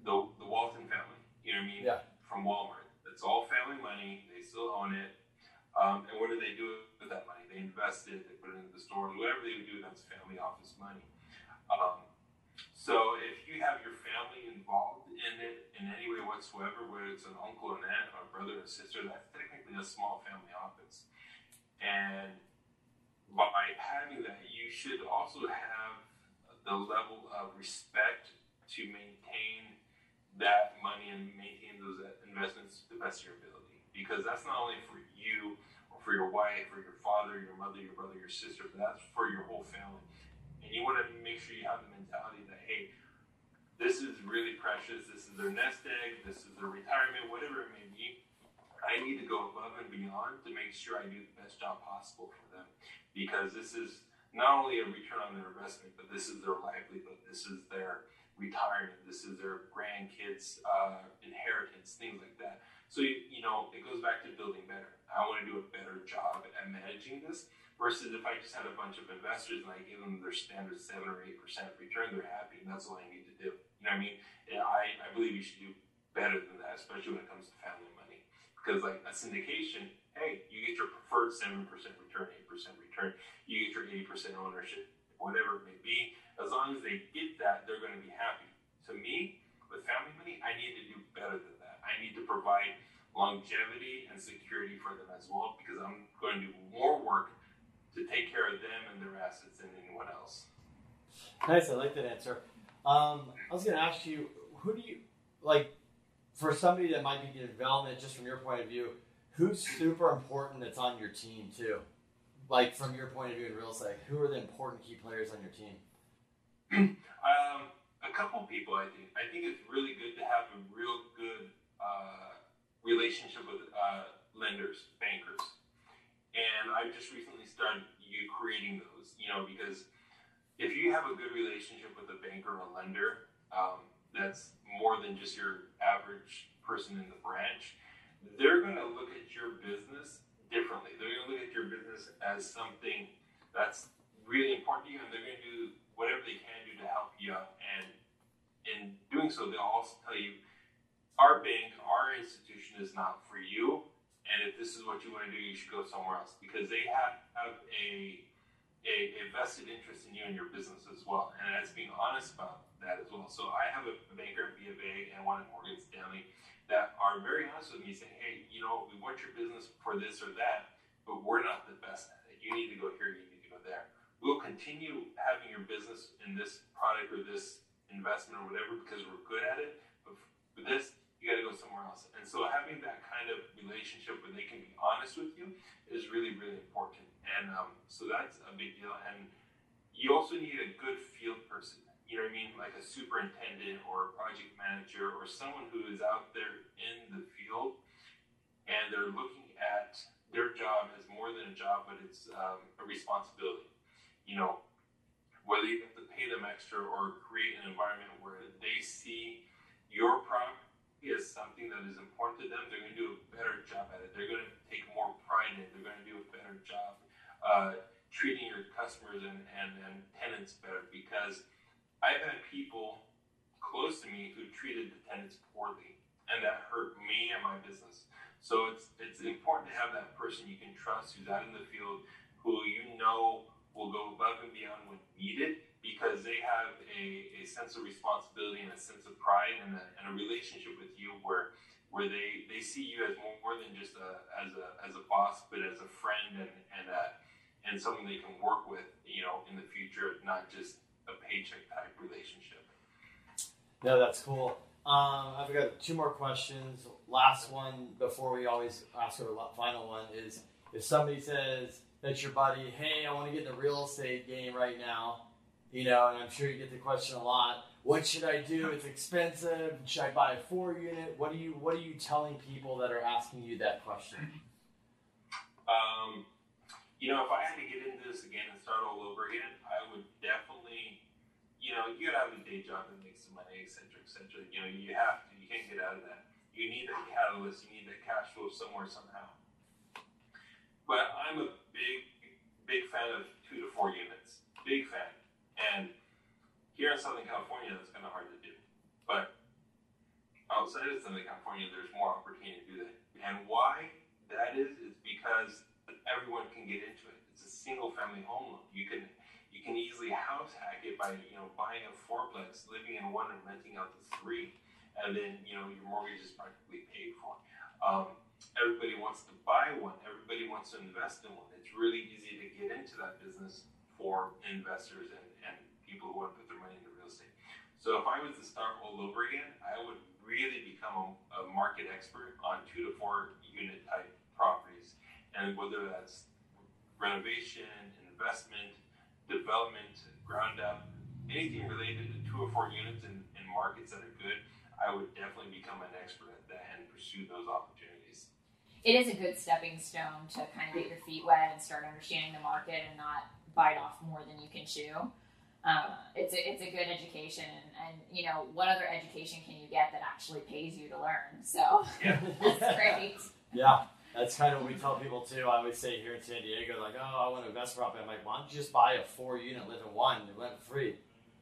C: the the Walton family. You know what I mean?
A: Yeah.
C: From Walmart. It's all family money. They still own it. Um, and what do they do with that money? They invest it, they put it into the store, whatever they would do, that's family office money. Um, so if you have your family involved in it in any way whatsoever, whether it's an uncle, an aunt, or a brother or sister, that's technically a small family office. And by having that, you should also have the level of respect to maintain that money and maintain those investments to the best of your ability. Because that's not only for you or for your wife or your father, your mother, your brother, your sister, but that's for your whole family. And you want to make sure you have the mentality that, hey, this is really precious. This is their nest egg. This is their retirement, whatever it may be. I need to go above and beyond to make sure I do the best job possible for them because this is not only a return on their investment, but this is their livelihood. This is their retirement. This is their grandkids' uh, inheritance, things like that. So, you know, it goes back to building better. I want to do a better job at managing this versus if I just had a bunch of investors and I give them their standard 7 or 8% return, they're happy and that's all I need to do. You know what I mean? Yeah, I, I believe you should do better than that, especially when it comes to family money. Because, like, a syndication, hey, you get your preferred 7% return, 8% return, you get your 80% ownership, whatever it may be. As long as they get that, they're going to be happy. To me, with family money, I need to do better than that. I need to provide longevity and security for them as well because I'm going to do more work to take care of them and their assets than anyone else.
A: Nice, I like that answer. Um, I was going to ask you, who do you like for somebody that might be in development, just from your point of view, who's super important that's on your team too? Like from your point of view in real estate, who are the important key players on your team?
C: Um, a couple people, I think. I think it's really good to have a real good uh, relationship with uh, lenders, bankers, and I've just recently started you creating those. You know, because if you have a good relationship with a banker or a lender, um, that's more than just your average person in the branch. They're going to look at your business differently. They're going to look at your business as something that's really important to you, and they're going to do whatever they can do to help you out. And in doing so, they'll also tell you, our bank, our institution is not for you. And if this is what you want to do, you should go somewhere else because they have, have a, a, a vested interest in you and your business as well. And that's being honest about that as well. So I have a banker at B of A and one at Morgan Stanley that are very honest with me saying, hey, you know, we want your business for this or that, but we're not the best at it. You need to go here, you need to go there we'll continue having your business in this product or this investment or whatever because we're good at it. But this, you got to go somewhere else. And so having that kind of relationship where they can be honest with you is really, really important. And um, so that's a big deal. And you also need a good field person. You know what I mean? Like a superintendent or a project manager or someone who is out there in the field and they're looking at their job as more than a job, but it's um, a responsibility you know, whether you have to pay them extra or create an environment where they see your property as something that is important to them, they're going to do a better job at it. They're going to take more pride in it. They're going to do a better job uh, treating your customers and, and, and tenants better because I've had people close to me who treated the tenants poorly and that hurt me and my business. So it's it's important to have that person you can trust who's out in the field who you know will go above and beyond when needed because they have a, a sense of responsibility and a sense of pride and a, and a relationship with you where where they, they see you as more, than just a, as a as a boss but as a friend and and a, and someone they can work with you know in the future not just a paycheck type relationship
A: no that's cool um, I've got two more questions last one before we always ask our final one is if somebody says that's your buddy, hey, I want to get in the real estate game right now. You know, and I'm sure you get the question a lot. What should I do? It's expensive. Should I buy a four unit? What are you What are you telling people that are asking you that question?
C: Um, you know, if I had to get into this again and start all over again, I would definitely, you know, you gotta have a day job that makes some money, et cetera, et cetera. You know, you have to. You can't get out of that. You need that catalyst. You need that cash flow somewhere somehow. But I'm a big, big fan of two to four units. Big fan. And here in Southern California, that's kind of hard to do. But outside of Southern California, there's more opportunity to do that. And why that is, is because everyone can get into it. It's a single family home loan. You can you can easily house hack it by you know buying a fourplex, living in one, and renting out the three, and then you know your mortgage is practically paid for. Um, everybody wants to buy one. Everybody wants to invest in one. It's really easy to get into that business for investors and, people who want to put their money into real estate. So if I was to start all over again, I would really become a, a market expert on two to four unit type properties. And whether that's renovation, investment, development, ground up, anything related to two or four units in, in markets that are good, I would definitely become an expert at that and pursue those opportunities
B: it is a good stepping stone to kind of get your feet wet and start understanding the market and not bite off more than you can chew. Uh, it's a it's a good education, and, and, you know what other education can you get that actually pays you to learn? So
C: yeah.
B: that's great.
A: Yeah, that's kind of what we tell people too. I always say here in San Diego, like, oh, I want to invest property. I'm like, why don't you just buy a four unit, live in one, it went free.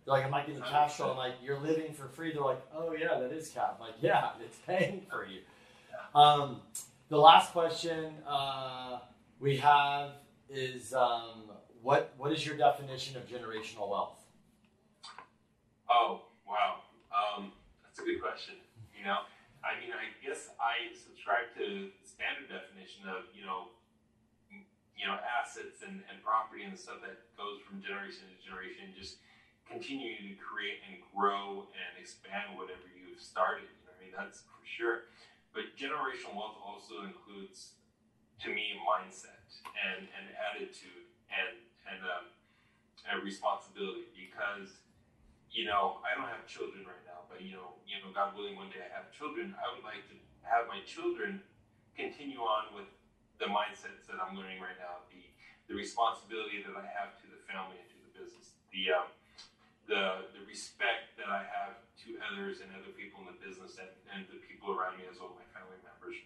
A: They're like, am I getting cash flow? I'm like, you're living for free. They're like, oh yeah, that is cap. I'm like, yeah, it's paying for you. Um, the last question uh, we have is um, what what is your definition of generational wealth?
C: Oh wow, um, that's a good question. You know, I mean, I guess I subscribe to the standard definition of you know, you know, assets and, and property and stuff that goes from generation to generation, just continuing to create and grow and expand whatever you've started. You know, I mean, that's for sure. But generational wealth also includes, to me, mindset and, and attitude and and um, responsibility because you know I don't have children right now, but you know you know God willing, one day I have children. I would like to have my children continue on with the mindsets that I'm learning right now, the the responsibility that I have to the family and to the business, the um, the the respect that I have to others and other people in the business and, and the people around me as well, my family members.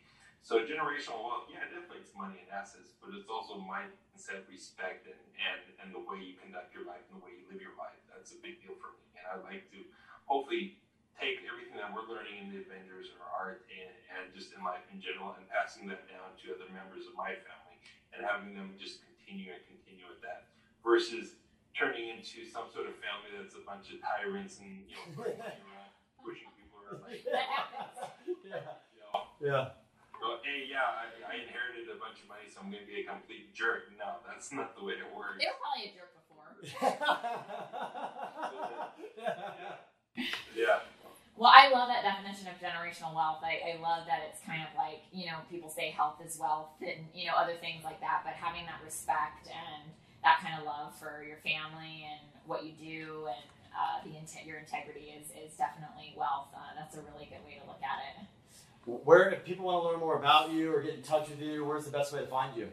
C: So generational wealth, yeah, definitely it's money and assets, but it's also mindset, respect, and, and, and the way you conduct your life and the way you live your life. That's a big deal for me. And I'd like to hopefully take everything that we're learning in the Avengers or art and, and just in life in general and passing that down to other members of my family and having them just continue and continue with that versus turning into some sort of family that's a bunch of tyrants and, you know, pushing people around. Like,
A: yeah.
C: you know,
A: Yeah.
C: Well, hey, yeah, I, I inherited a bunch of money, so I'm going to be a complete jerk. No, that's not the way it works.
B: They were probably a jerk before.
C: Yeah.
B: Well, I love that definition of generational wealth. I, I love that it's kind of like, you know, people say health is wealth and, you know, other things like that, but having that respect and that kind of love for your family and what you do and uh, the inte- your integrity is, is definitely wealth. Uh, that's a really good way to look at it.
A: Where, if people want to learn more about you or get in touch with you, where's the best way to find you?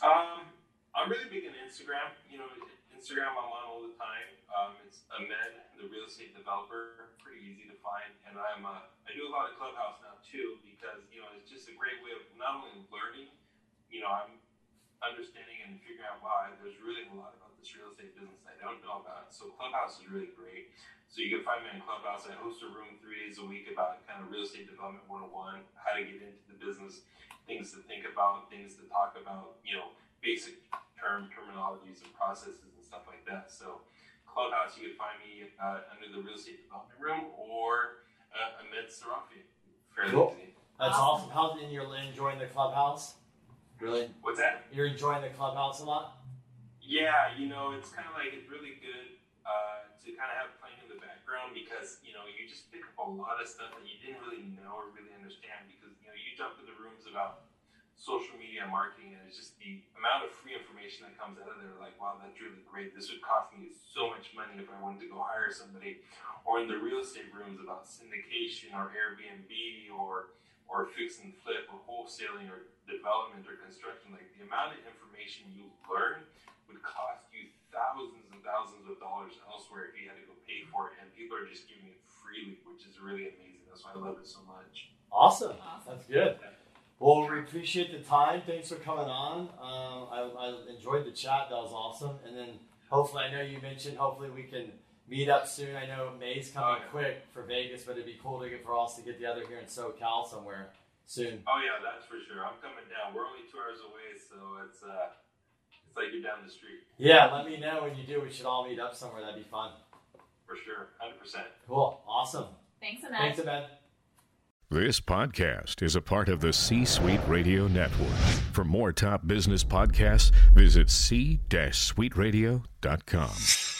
C: Um, I'm really big on Instagram. You know, Instagram I'm on all the time. Um, it's Ahmed, the real estate developer. Pretty easy to find, and I'm uh, I do a lot of Clubhouse now too because you know it's just a great way of not only learning. You know, I'm understanding and figuring out why there's really a lot about this real estate business I don't know about. So Clubhouse is really great. So you can find me on Clubhouse. I host a room three days a week about kind of real estate development 101, how to get into the business, things to think about, things to talk about, you know, basic term terminologies and processes and stuff like that. So Clubhouse, you can find me uh, under the real estate development room or uh, Ahmed Sarafi. Fairly
A: Cool.
C: easy.
A: That's
B: Awesome.
A: awesome. How's and you're enjoying the clubhouse? Really?
C: What's that?
A: You're enjoying the clubhouse a lot?
C: Yeah, you know, it's kind of like it's really good uh, to kind of have playing in the background because you know you just pick up a lot of stuff that you didn't really know or really understand because you know you jump into rooms about social media marketing and it's just the amount of free information that comes out of there like wow that's really great this would cost me so much money if i wanted to go hire somebody or in the real estate rooms about syndication or airbnb or or fix and flip or wholesaling or development or construction like the amount of information you learn would cost you thousands and thousands of dollars elsewhere if you had to go pay for it and people are just giving it freely which is really amazing that's why i love it so much
A: Awesome.
B: Awesome.
A: That's good. Well, we appreciate the time. Thanks for coming on. Um, I, I enjoyed the chat. That was awesome. And then hopefully, I know you mentioned hopefully we can meet up soon. I know May's coming
C: Oh, yeah.
A: quick for Vegas, but it'd be cool to get for us to get together here in SoCal somewhere soon.
C: Oh yeah, that's for sure. I'm coming down. We're only two hours away, so it's uh, it's like you're down the street
A: Yeah, let me know when you do. We should all meet up somewhere. That'd be fun.
C: for sure, hundred percent.
A: Cool. Awesome.
B: Thanks, Ahmed.
A: Thanks, Ahmed.
E: This podcast is a part of the C Suite Radio Network. For more top business podcasts, visit c-suiteradio.com.